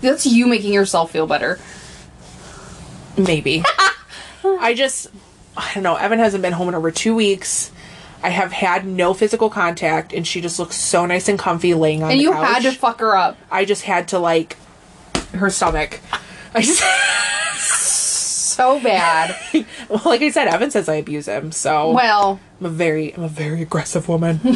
That's you making yourself feel better. Maybe. I just, I don't know. Evan hasn't been home in over two weeks. I have had no physical contact, and she just looks so nice and comfy laying on And you couch. had to fuck her up. I just had to like her stomach. I just, So bad. well, like I said, Evan says I abuse him, so well, I'm a very, I'm a very aggressive woman.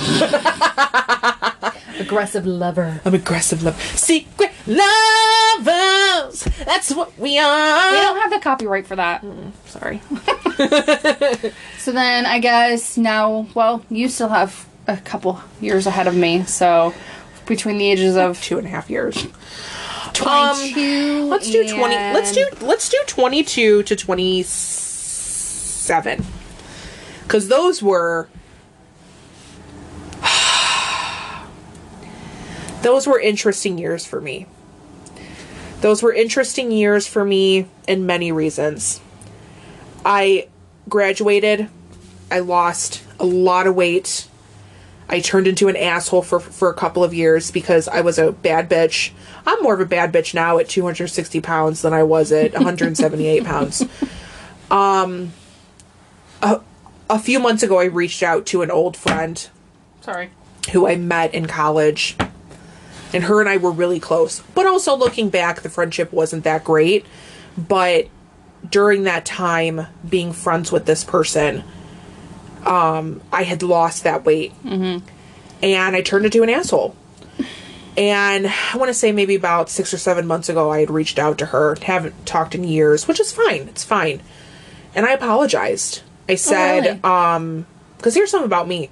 aggressive lover. I'm aggressive lover. secret lovers. That's what we are. We don't have the copyright for that. Sorry. So then I guess now, well, you still have a couple years ahead of me. So between the ages of Two and a half years. 22, Let's do twenty. Let's do let's do twenty two to twenty seven, because those were those were interesting years for me. Those were interesting years for me in many reasons. I graduated. I lost a lot of weight. I turned into an asshole for for a couple of years because I was a bad bitch. I'm more of a bad bitch now at 260 pounds than I was at 178 pounds. Um, a, a few months ago, I reached out to an old friend Sorry. who I met in college, and her and I were really close. But also looking back, the friendship wasn't that great. But during that time, being friends with this person, um, I had lost that weight, and I turned into an asshole. And I want to say maybe about six or seven months ago, I had reached out to her. Haven't talked in years, which is fine. It's fine. And I apologized. I said, really? um, because here's something about me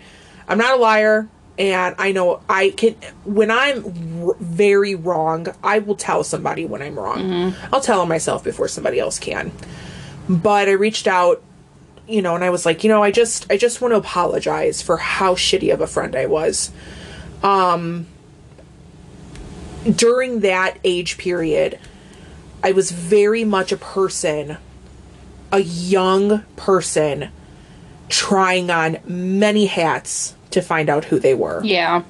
i'm not a liar and i know i can when i'm r- very wrong i will tell somebody when i'm wrong i'll tell them myself before somebody else can but i reached out you know and i was like you know i just i just want to apologize for how shitty of a friend i was um during that age period i was very much a person a young person trying on many hats to find out who they were. Yeah.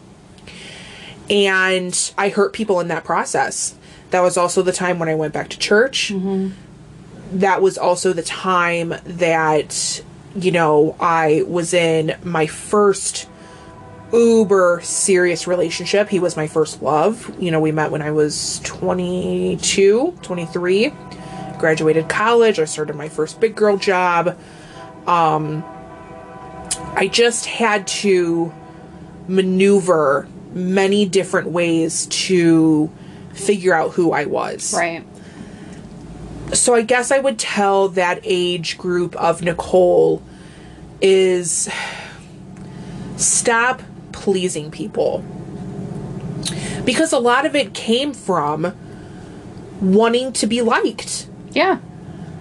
And I hurt people in that process. That was also the time when I went back to church. That was also the time that, you know, I was in my first uber serious relationship. He was my first love. You know, we met when I was 22, 23. Graduated college. I started my first big girl job. Um, I just had to maneuver many different ways to figure out who I was. Right. So I guess I would tell that age group of Nicole is stop pleasing people. Because a lot of it came from wanting to be liked Yeah.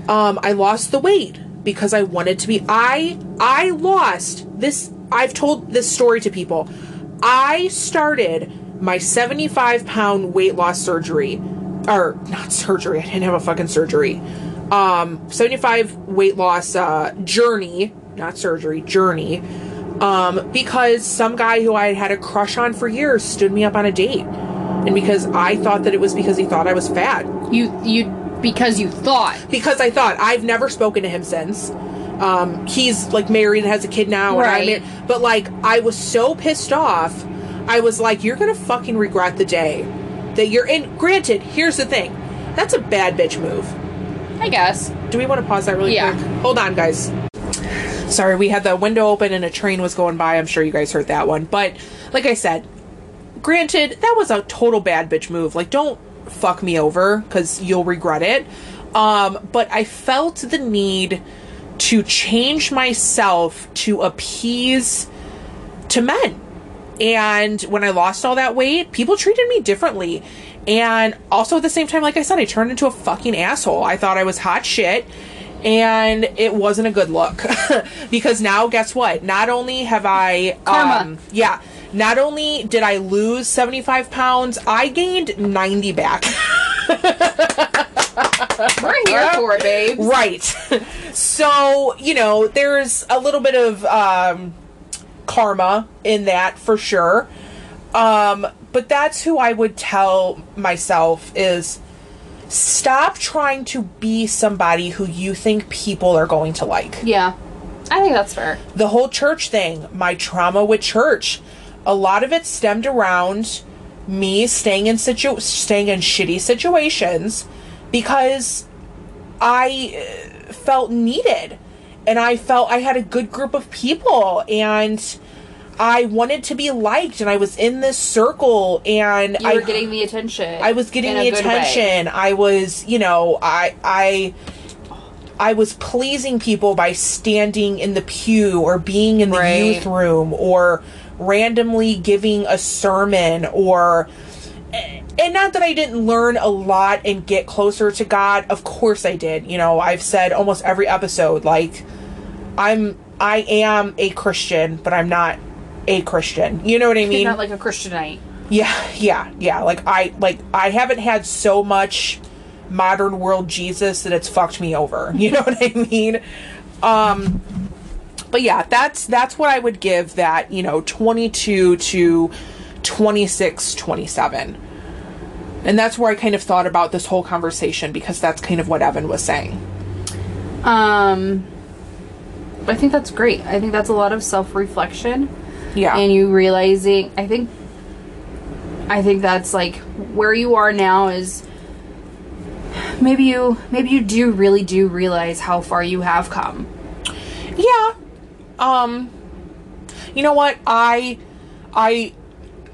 um i lost the weight because i wanted to be i i lost this i've told this story to people i started my 75 pound weight loss surgery or not surgery i didn't have a fucking surgery um 75 weight loss uh journey not surgery, journey. Um, because some guy who I had had a crush on for years stood me up on a date. And because I thought that it was because he thought I was fat. You you because you thought. Because I thought I've never spoken to him since. Um, he's like married and has a kid now, and Right. But like I was so pissed off. I was like, "You're gonna fucking regret the day that you're in." Granted, here's the thing: that's a bad bitch move. I guess. Do we want to pause that really Yeah. quick? Hold on, guys. Sorry, we had the window open and a train was going by. I'm sure you guys heard that one. But like I said, granted, that was a total bad bitch move. Like, don't fuck me over because you'll regret it. Um, but I felt the need to change myself to appease to men. And when I lost all that weight, people treated me differently. And also at the same time, like I said, I turned into a fucking asshole. I thought I was hot shit. And it wasn't a good look. because now, guess what? Not only have I. Karma. Um, yeah. Not only did I lose 75 pounds, I gained 90 back. We're here for it, babe. Right. so, you know, there's a little bit of um, karma in that for sure. Um, but that's who I would tell myself is stop trying to be somebody who you think people are going to like. Yeah. I think that's fair. The whole church thing, my trauma with church, a lot of it stemmed around me staying in situ- staying in shitty situations because I uh, felt needed and I felt I had a good group of people and I wanted to be liked and I was in this circle and You I were getting the attention. I was getting the good way. attention. I was, you know, I I I was pleasing people by standing in the pew or being in the Right. youth room or randomly giving a sermon or and not that I didn't learn a lot and get closer to God. Of course I did. You know, I've said almost every episode like I'm I am a Christian, but I'm not a Christian. You know what I mean? You're not like a Christianite. Yeah, yeah, yeah. Like I like I haven't had so much modern world Jesus that it's fucked me over. You know what I mean? Um but yeah, that's that's what I would give that, you know, 22 to 26 27. And that's where I kind of thought about this whole conversation because that's kind of what Evan was saying. Um, I think that's great. I think that's a lot of self reflection. Yeah. and you realizing i think i think that's like where you are now is maybe you maybe you do really do realize how far you have come yeah. Um you know what? I I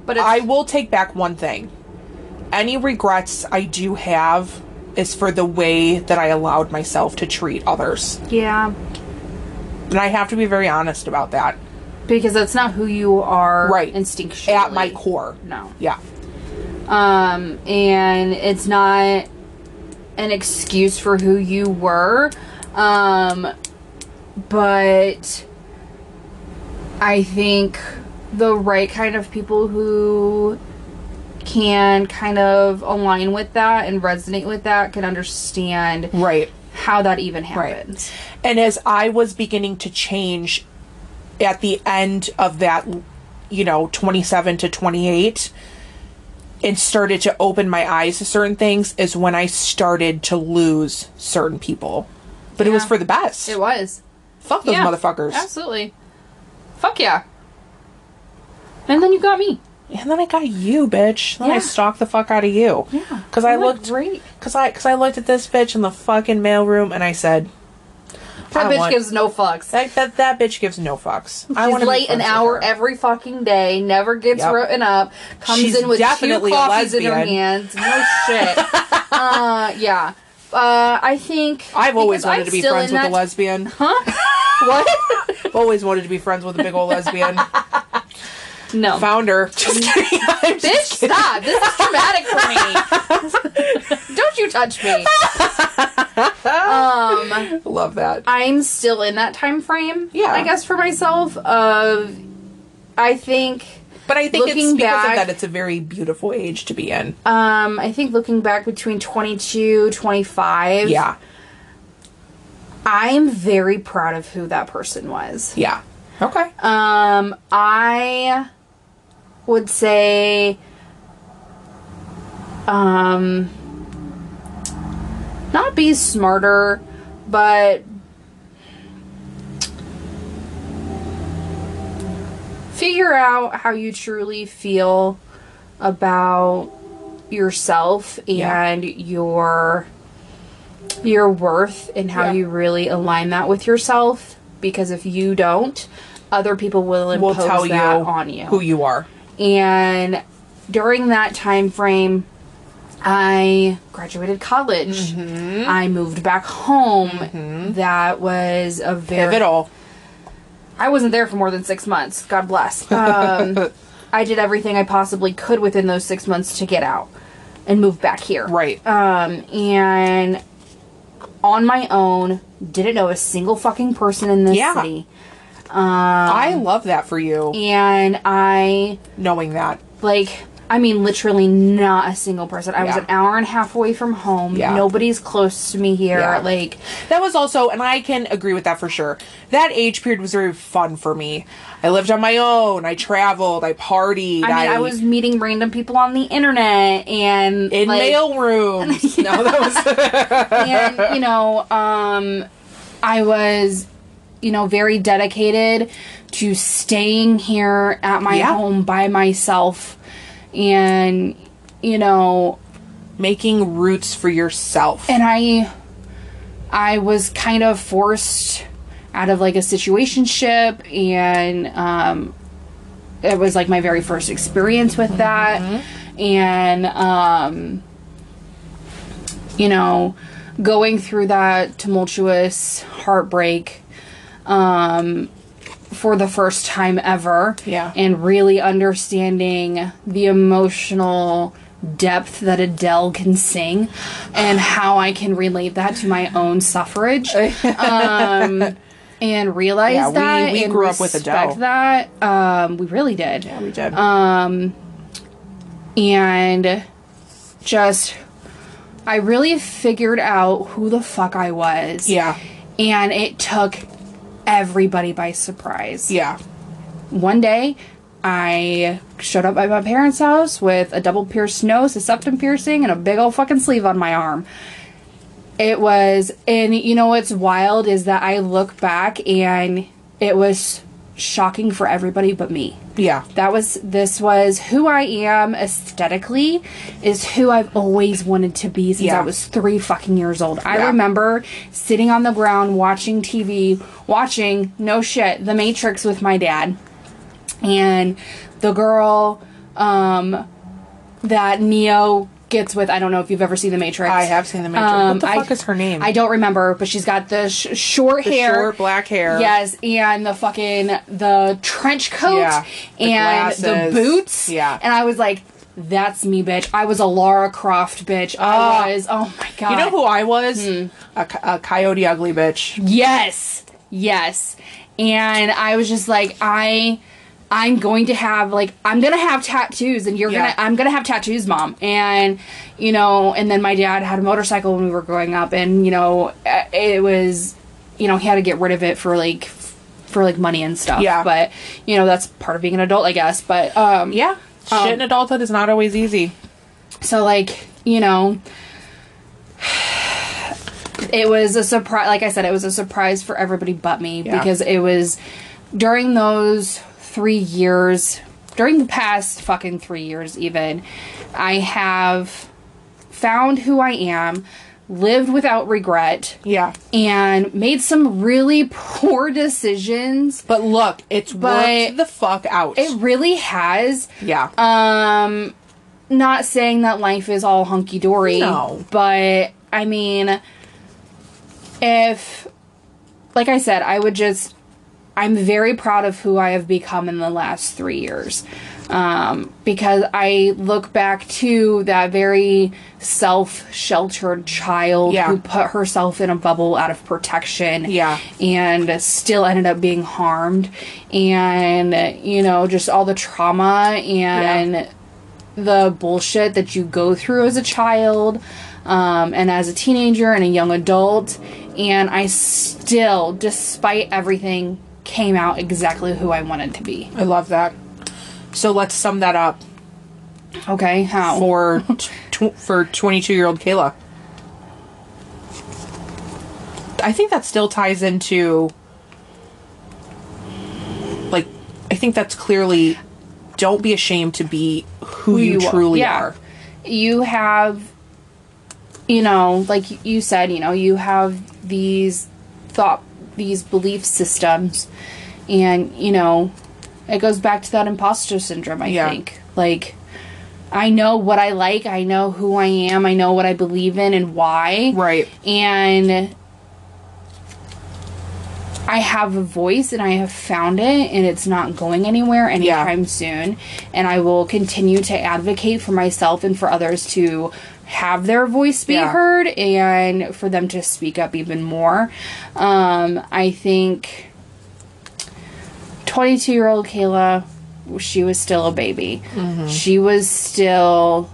but it's, I will take back one thing. Any regrets I do have is for the way that I allowed myself to treat others. yeah And I have to be very honest about that. because that's not who you are Right. instinctually At my core. no Yeah. um and it's not an excuse for who you were um but i think the right kind of people who can kind of align with that and resonate with that can understand Right. How that even Right. happens And as I was beginning to change at the end of that, you know, 27 to 28, and started to open my eyes to certain things, is when I started to lose certain people. But it was for the best. it was Fuck those Yeah, motherfuckers. absolutely fuck yeah and then you got me And then I got you, bitch. Then I Yeah. stalked the fuck out of you. Yeah. Because I looked great. Because I because I looked at this bitch in the fucking mailroom and I said, that I bitch want- gives no fucks that that, that bitch gives no fucks. I She's want to late an hour her. every fucking day, never gets Yep. written up, comes She's in with definitely two a coffees in her lesbian. hands. No shit. uh, yeah. Uh, I think I've always wanted I'm to be friends with a that- Huh? What? I've always wanted to be friends with a big old lesbian. no. Founder. Just kidding. I'm Bitch, just kidding. stop. This is traumatic for me. Don't you touch me. Um, Love that. I'm still in that time frame. Yeah. I guess for myself of, I think. But I think it's Looking because back- of that. It's a very beautiful age to be in. Um, I think looking back between 22, 25. Yeah. I'm very proud of who that person was. Yeah. Okay. Um, I would say, um, not be smarter, but figure out how you truly feel about yourself Yeah. and your your worth and how Yeah. you really align that with yourself because if you don't other people will impose we'll tell you that on you who you are. And during that time frame i graduated college Mm-hmm. i moved back home that was a very Pivotal. I wasn't there for more than six months. God bless. Um, I did everything I possibly could within those six months to get out and move back here. Right. Um, and on my own, didn't know a single fucking person in this Yeah. city. I love that for you, And I, knowing that. like, I mean, literally not a single person. I was an hour and a half away from home. Yeah. Nobody's close to me here. Yeah. Like, That was also, and I can agree with that for sure. That age period was very fun for me. I lived on my own. I traveled. I partied. I mean, I, was meeting random people on the internet and in like, mail rooms. No, that was and you know um i was you know very dedicated to staying here at my Yeah. home by myself and you know making roots for yourself. and i i was kind of forced out of like a situationship and um it was like my very first experience with that and um you know going through that tumultuous heartbreak um for the first time ever Yeah. and really understanding the emotional depth that Adele can sing and how I can relate that to my own suffrage um and realize Yeah, that we and grew up with Adele. that um we really did yeah, we did. um and just I really figured out who the fuck I was. yeah, And it took everybody by surprise. yeah, One day I showed up at my parents' house with a double pierced nose, a septum piercing, and a big old fucking sleeve on my arm. It was, and you know what's wild is that I look back and it was shocking for everybody but me yeah. that was this was who I am aesthetically is who I've always wanted to be since Yeah. I was 3 fucking years old. I Yeah. remember sitting on the ground watching TV, watching no shit, The Matrix with my dad. And the girl um that Neo gets with, I don't know if you've ever seen The Matrix. I have seen the Matrix. Um, what the I- fuck is her name? I don't remember, but she's got the sh- short the hair. short black hair. Yes, and the fucking the trench coat Yeah, the and the boots. Yeah. And I was like, that's me, bitch. I was a Lara Croft bitch. Ah. I was oh my god. You know who I was? Hmm. A, a coyote ugly bitch. Yes. Yes. And I was just like, I I'm going to have like I'm gonna have tattoos and you're Yeah. gonna I'm gonna have tattoos, mom. And you know, and then my dad had a motorcycle when we were growing up and you know, uh, it was you know, he had to get rid of it for like for like money and stuff. Yeah. But you know, that's part of being an adult, I guess. But um Yeah, shit in adulthood is not always easy. so like, you know, it was a surprise like I said, it was a surprise for everybody but me Yeah. because it was during those 3 years, during the past fucking 3 years even, I have found who I am, lived without regret, Yeah, and made some really poor decisions. but look, it's But worked the fuck out. It really has. yeah, Um, not saying that life is all hunky dory. No. But I mean, if, like I said, I would just, I'm very proud of who I have become in the last three years. Um, because I look back to that very self sheltered child Yeah. who put herself in a bubble out of protection Yeah. and still ended up being harmed and you know just all the trauma and the bullshit that you go through as a child um, and as a teenager and a young adult and I still, despite everything, came out exactly who I wanted to be. I love that. So let's sum that up Okay, how? for tw- for 22 year old Kayla. I think that still ties into like I think that's clearly don't be ashamed to be who, you, are. truly Yeah. are. You have, you know, like you said, you know, you have these thought, these belief systems, and, you know, it goes back to that imposter syndrome, I Yeah. think. Like, I know what I like, I know who I am, I know what I believe in and why. Right. And I have a voice and I have found it and it's not going anywhere anytime soon. And I will continue to advocate for myself and for others to have their voice be Yeah. heard and for them to speak up even more. Um, I think 22 year old Kayla, she was still a baby. Mm-hmm. She was still.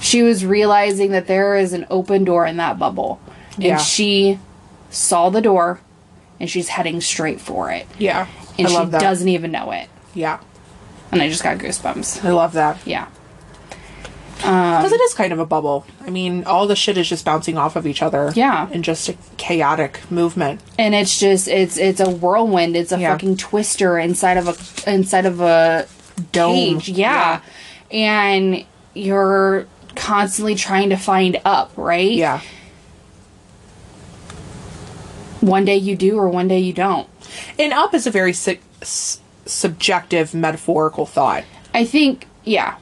She was realizing that there is an open door in that bubble. Yeah. And she saw the door and she's heading straight for it. Yeah. And I she doesn't even know it. Yeah. And I just got goosebumps. I love that. Yeah. Um, because it is kind of a bubble. I mean, all the shit is just bouncing off of each other. Yeah. In just a chaotic movement. And it's just it's it's a whirlwind. It's a Yeah. fucking twister inside of a inside of a Dome. cage. Yeah. And you're constantly trying to find up, right? Yeah. One day you do or one day you don't. And up is a very su- subjective, metaphorical thought. I think yeah.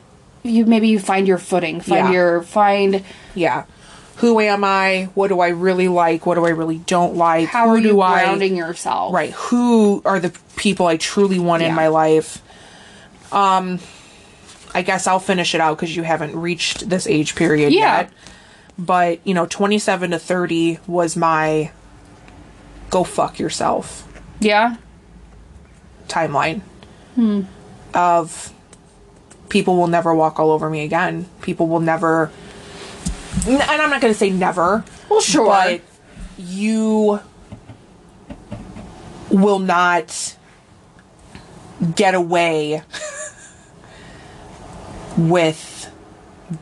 You maybe you find your footing, find Yeah. your find Yeah. Who am I? What do I really like? What do I really don't like? how Who are you do I grounding yourself. right? Who are the people I truly want in my life? Um, I guess I'll finish it out because you haven't reached this age period Yeah. yet. But you know, twenty-seven to thirty was my go fuck yourself Yeah. timeline hmm. of people will never walk all over me again. People will never, and I'm not going to say never. Well, sure. But you will not get away with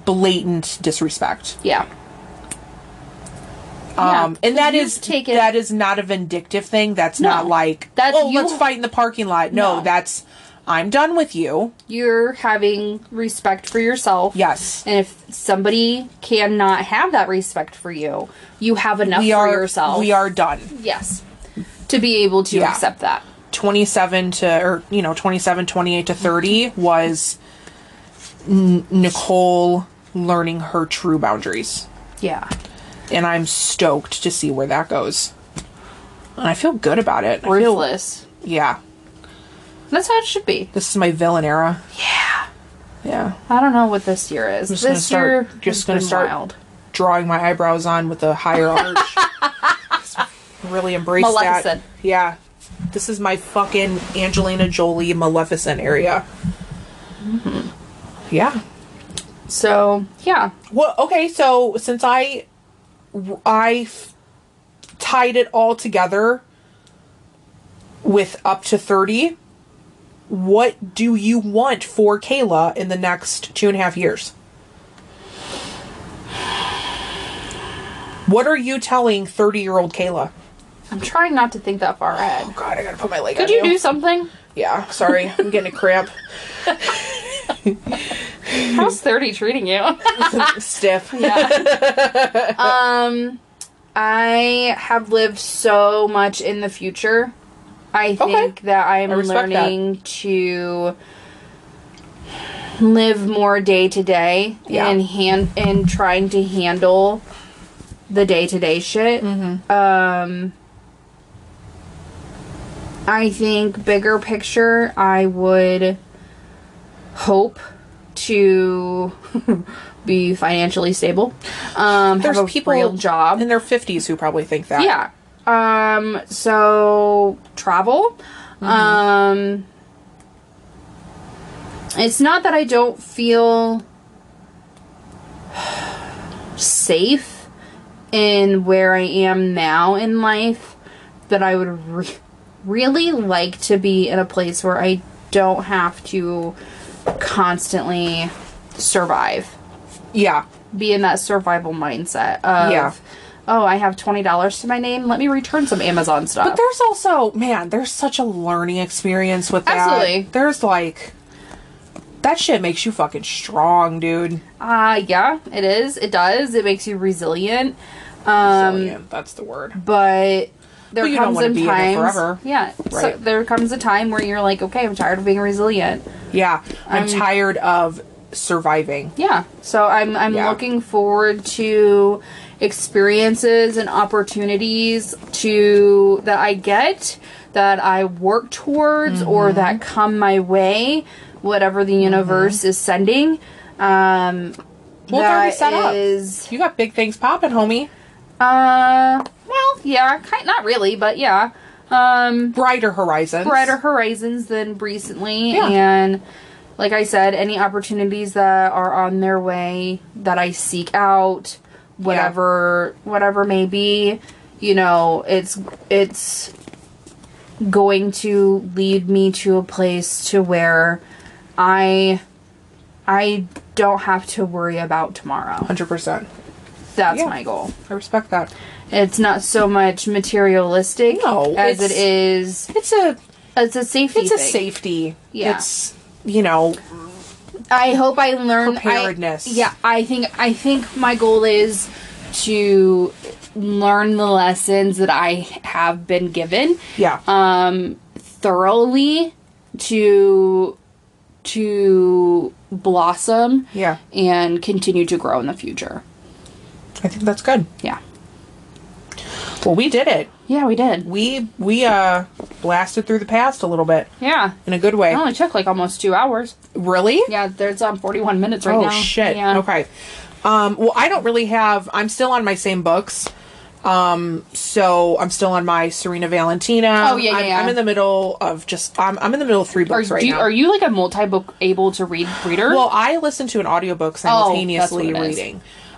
blatant disrespect. Yeah. Um, Yeah, and that is taken- that is not a vindictive thing. That's No. not like That's- oh, you- let's fight in the parking lot. No, No. that's I'm done with you. You're having respect for yourself. Yes. And if somebody cannot have that respect for you, you have enough we for are yourself. we are done. Yes. To be able to Yeah. accept that. 27 to or you know 27 28 to 30 was N- Nicole learning her true boundaries Yeah. and I'm stoked to see where that goes. And I feel good about it. Ruthless. yeah. That's how it should be. This is my villain era. Yeah. Yeah. I don't know what this year is. just this gonna start- year just gonna start wild. Drawing my eyebrows on with a higher arch. Really embrace that. Maleficent. Yeah. This is my fucking Angelina Jolie Maleficent area. Mm-hmm. Yeah. So yeah. Well, okay, so since I I f- tied it all together with up to 30, what do you want for Kayla in the next two and a half years? What are you telling 30 year old Kayla? I'm trying not to think that far ahead. Oh god, I gotta put my leg Could on you do something? Yeah, sorry, I'm getting a cramp. How's 30 treating you? Stiff. yeah. um, I have lived so much in the future. I think that I'm I respect that. learning to live more day to day and hand and trying to handle the day to day shit. Mm-hmm. Um, I think bigger picture, I would hope to be financially stable. Um, There's have a people real job. in their 50s who probably think that. Yeah. Um so travel. Um it's not that I don't feel safe in where I am now in life but I would re- really like to be in a place where I don't have to constantly survive. Yeah. Be in that survival mindset of Yeah. Oh, I have twenty dollars to my name. Let me return some Amazon stuff. But there's also, man, there's such a learning experience with that. Absolutely. There's like that shit makes you fucking strong, dude. uh yeah, it is. It does. It makes you resilient. Um Resilient, that's the word. but there But comes wanna in be in it forever. yeah so there comes a time where you're like okay i'm tired of being resilient Yeah. I'm I'm- tired of surviving. yeah so i'm i'm Yeah. looking forward to experiences and opportunities to that i get that i work towards or Mm-hmm. that come my way whatever the universe is sending um Well, that set up. You got big things popping, homie. uh well yeah kind not really but yeah um Brighter horizons. brighter horizons than recently Yeah. and like i said any opportunities that are on their way that i seek out whatever whatever may be you know it's it's going to lead me to a place to where i i don't have to worry about tomorrow 100%. that's Yeah. my goal I respect that. it's not so much materialistic No, as it's- It's a it's a safety it's a thing. safety. Yeah. It's you know, I hope I learn I- Preparedness. yeah, I think I think my goal is to learn the lessons that I have been given yeah. um thoroughly to to blossom yeah. and continue to grow in the future. I think that's good. Yeah. Well, we did it. Yeah, we did. We we uh blasted through the past a little bit Yeah. in a good way. It only took like almost 2 hours. Really? Yeah, there's um 41 minutes right oh now. Oh shit. Yeah. Okay. Um well, I don't really have I'm still on my same books. Um so I'm still on my Serena Valentino. Oh, yeah, yeah, I'm, yeah. I'm in the middle of just I'm I'm in the middle of three Are, books right do you, now. are you like a multi-book able to read reader? Well, I listen to an audiobook simultaneously Oh, it is.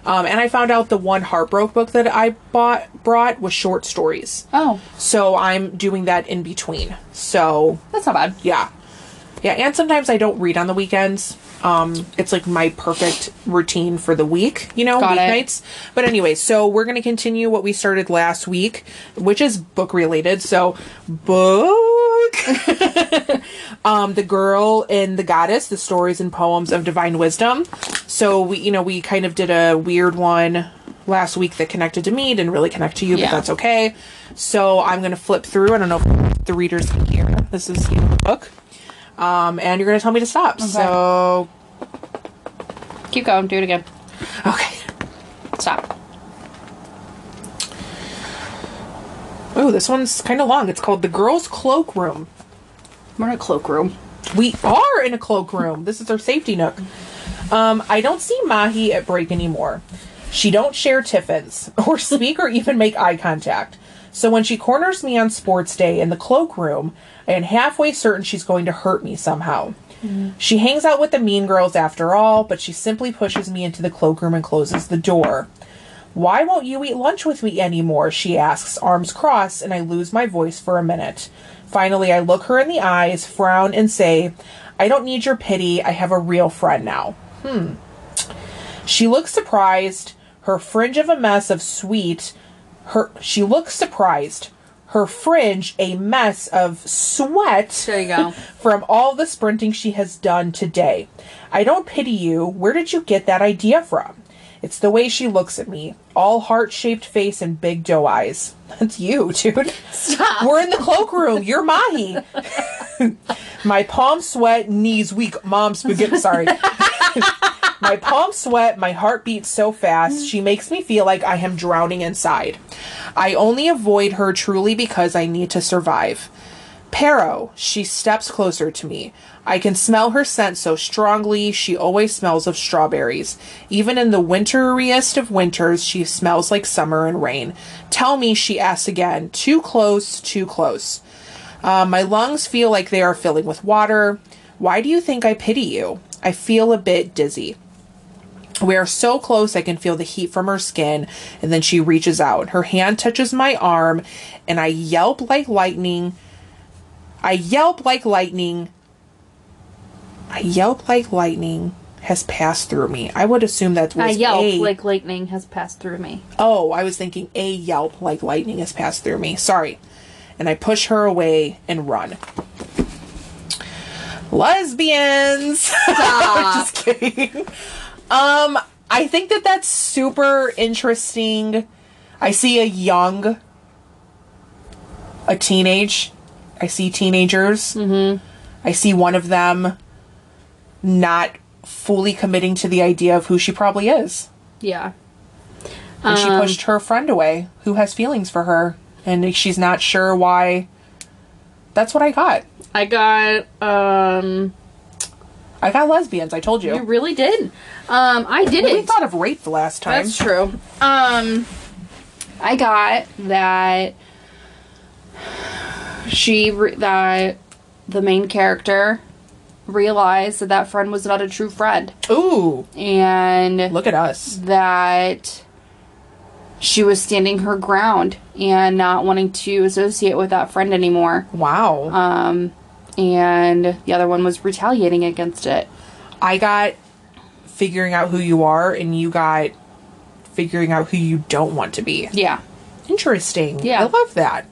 Um, and I found out the one heartbroke book that I bought brought was short stories. oh, So I'm doing that in between. So that's not bad. yeah. Yeah, and sometimes I don't read on the weekends. Um, it's like my perfect routine for the week, you know, Got it. weeknights. But anyway, so we're gonna continue what we started last week, which is book related. So book um the girl and the goddess, the stories and poems of divine wisdom. So we you know, we kind of did a weird one last week that connected to me, didn't really connect to you, Yeah. but that's okay. So I'm gonna flip through. I don't know if the readers can hear. This is the book. Um, and you're gonna tell me to stop. So Keep going. Do it again. okay. Stop. Oh, this one's kind of long. It's called The Girls' Cloakroom. We're in a cloakroom. We are in a cloakroom. This is our safety nook. Um, I don't see Mahi at break anymore. She don't share tiffins or speak or even make eye contact. So when she corners me on sports day in the cloakroom, I am halfway certain she's going to hurt me somehow. She hangs out with the mean girls after all, but she simply pushes me into the cloakroom and closes the door. Why won't you eat lunch with me anymore? She asks, arms crossed, and I lose my voice for a minute. Finally, I look her in the eyes, frown, and say, I don't need your pity. I have a real friend now. Hmm. She looks surprised, her fringe of a mess of sweet. Her she looks surprised. Her fringe a mess of sweat There you go. from all the sprinting she has done today. I don't pity you. Where did you get that idea from? It's the way she looks at me. All heart shaped face and big doe eyes. That's you, dude. Stop. We're in the cloakroom. You're Mahi. My palms sweat, knees weak. Mom spaghetti. Sorry. my palms sweat, my heart beats so fast, she makes me feel like I am drowning inside. I only avoid her truly because I need to survive. Pero, she steps closer to me. I can smell her scent so strongly, she always smells of strawberries. Even in the winteriest of winters, she smells like summer and rain. Tell me, she asks again. Too close, too close. Uh, my lungs feel like they are filling with water. Why do you think I pity you? I feel a bit dizzy. We are so close, I can feel the heat from her skin. And then she reaches out. Her hand touches my arm, and I yelp like lightning. I yelp like lightning. I yelp like lightning has passed through me. I would assume that A was yelp a- yelp like lightning has passed through me. Oh, I was thinking a yelp like lightning has passed through me. Sorry. And I push her away and run. Lesbians. Stop. Just kidding. Um, I think that that's super interesting. I see a young, a teenage. I see teenagers. Mm-hmm. I see one of them not fully committing to the idea of who she probably is Yeah. and she Um, pushed her friend away who has feelings for her and she's not sure why that's what i got I got um i got lesbians i told you you really did. Um I we didn't. thought of rape the last time That's true. Um I got that she that the main character realized that that friend was not a true friend ooh and look at us that she was standing her ground and not wanting to associate with that friend anymore. wow Um, and the other one was retaliating against it. i got figuring out who you are and you got figuring out who you don't want to be Yeah. interesting Yeah. i love that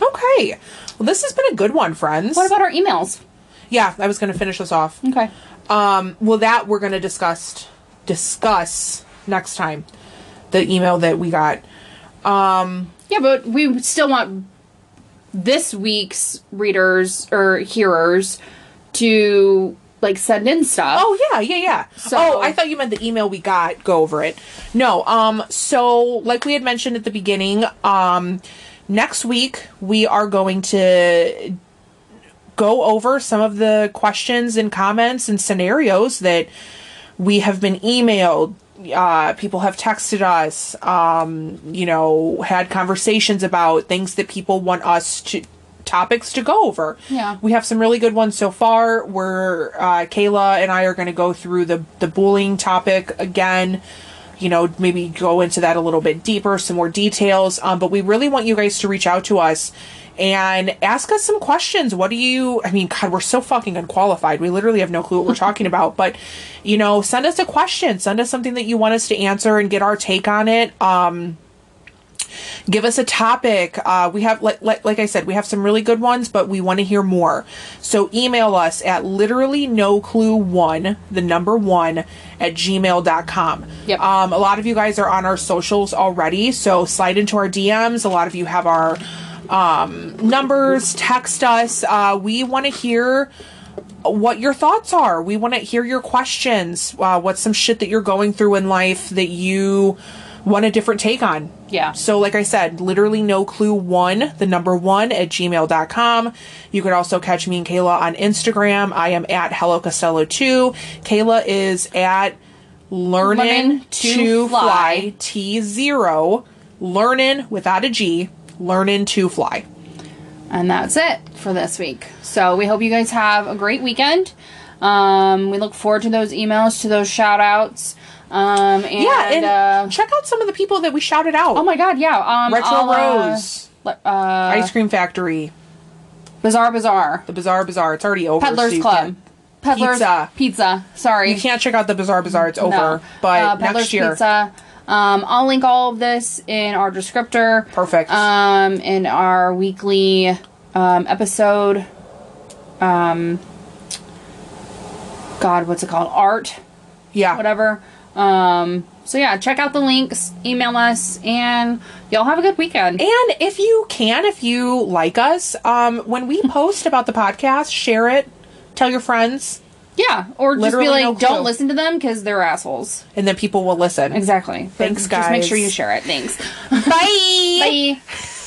okay well this has been a good one friends What about our emails? Yeah i was gonna finish this off Okay. Um, well, that we're going to discuss discuss next time. The email that we got. Um, Yeah, but we still want this week's readers or hearers to like send in stuff. Oh yeah, yeah, yeah. So- oh, I thought you meant the email we got. Go over it. No. Um. So, like we had mentioned at the beginning, um, next week we are going to go over some of the questions and comments and scenarios that we have been emailed. Uh, people have texted us, um, you know, had conversations about things that people want us to topics to go over. Yeah. We have some really good ones so far. Where uh, Kayla and I are going to go through the the bullying topic again. You know, maybe go into that a little bit deeper, some more details. Um, but we really want you guys to reach out to us and ask us some questions. What do you? I mean, God, we're so fucking unqualified. We literally have no clue what we're talking about. But you know, send us a question. Send us something that you want us to answer and get our take on it. Um, give us a topic uh, we have like, like, like i said we have some really good ones but we want to hear more so email us at literally no clue one the number one at gmail.com Yep. um, a lot of you guys are on our socials already so slide into our dms a lot of you have our um, numbers text us uh, we want to hear what your thoughts are. We want to hear your questions. Uh, what's some shit that you're going through in life that you want a different take on? Yeah. So, like I said, literally no clue one, the number one at gmail.com. You could also catch me and Kayla on Instagram. I am at Hello Costello 2. Kayla is at Learning Learnin' to, to Fly Fly. T0. Learning without a G. Learning to Fly. And that's it for this week. So we hope you guys have a great weekend. Um, we look forward to those emails, to those shout outs. Um, and, Yeah, and uh, check out some of the people that we shouted out. oh my god, yeah. Um, Retro I'll, uh, Rose. uh, Ice Cream Factory, Bizarre Bazaar. the Bizarre Bazaar. It's already over. Peddler's you Club. Peddler's Pizza. Pizza. Sorry. You can't check out the Bizarre Bazaar. It's over. No. But Uh, next year, Pizza. Um, I'll link all of this in our descriptor. perfect. Um, in our weekly um, episode. Um, God, what's it called? Art, yeah. whatever. Um, so yeah, check out the links, email us, and y'all have a good weekend. And if you can, if you like us, um, when we post about the podcast, share it. Tell your friends, Yeah, or just Literally be like, no clue. don't listen to them because they're assholes. and then people will listen. Exactly. Thanks, guys. Just make sure you share it. Thanks. Bye. Bye.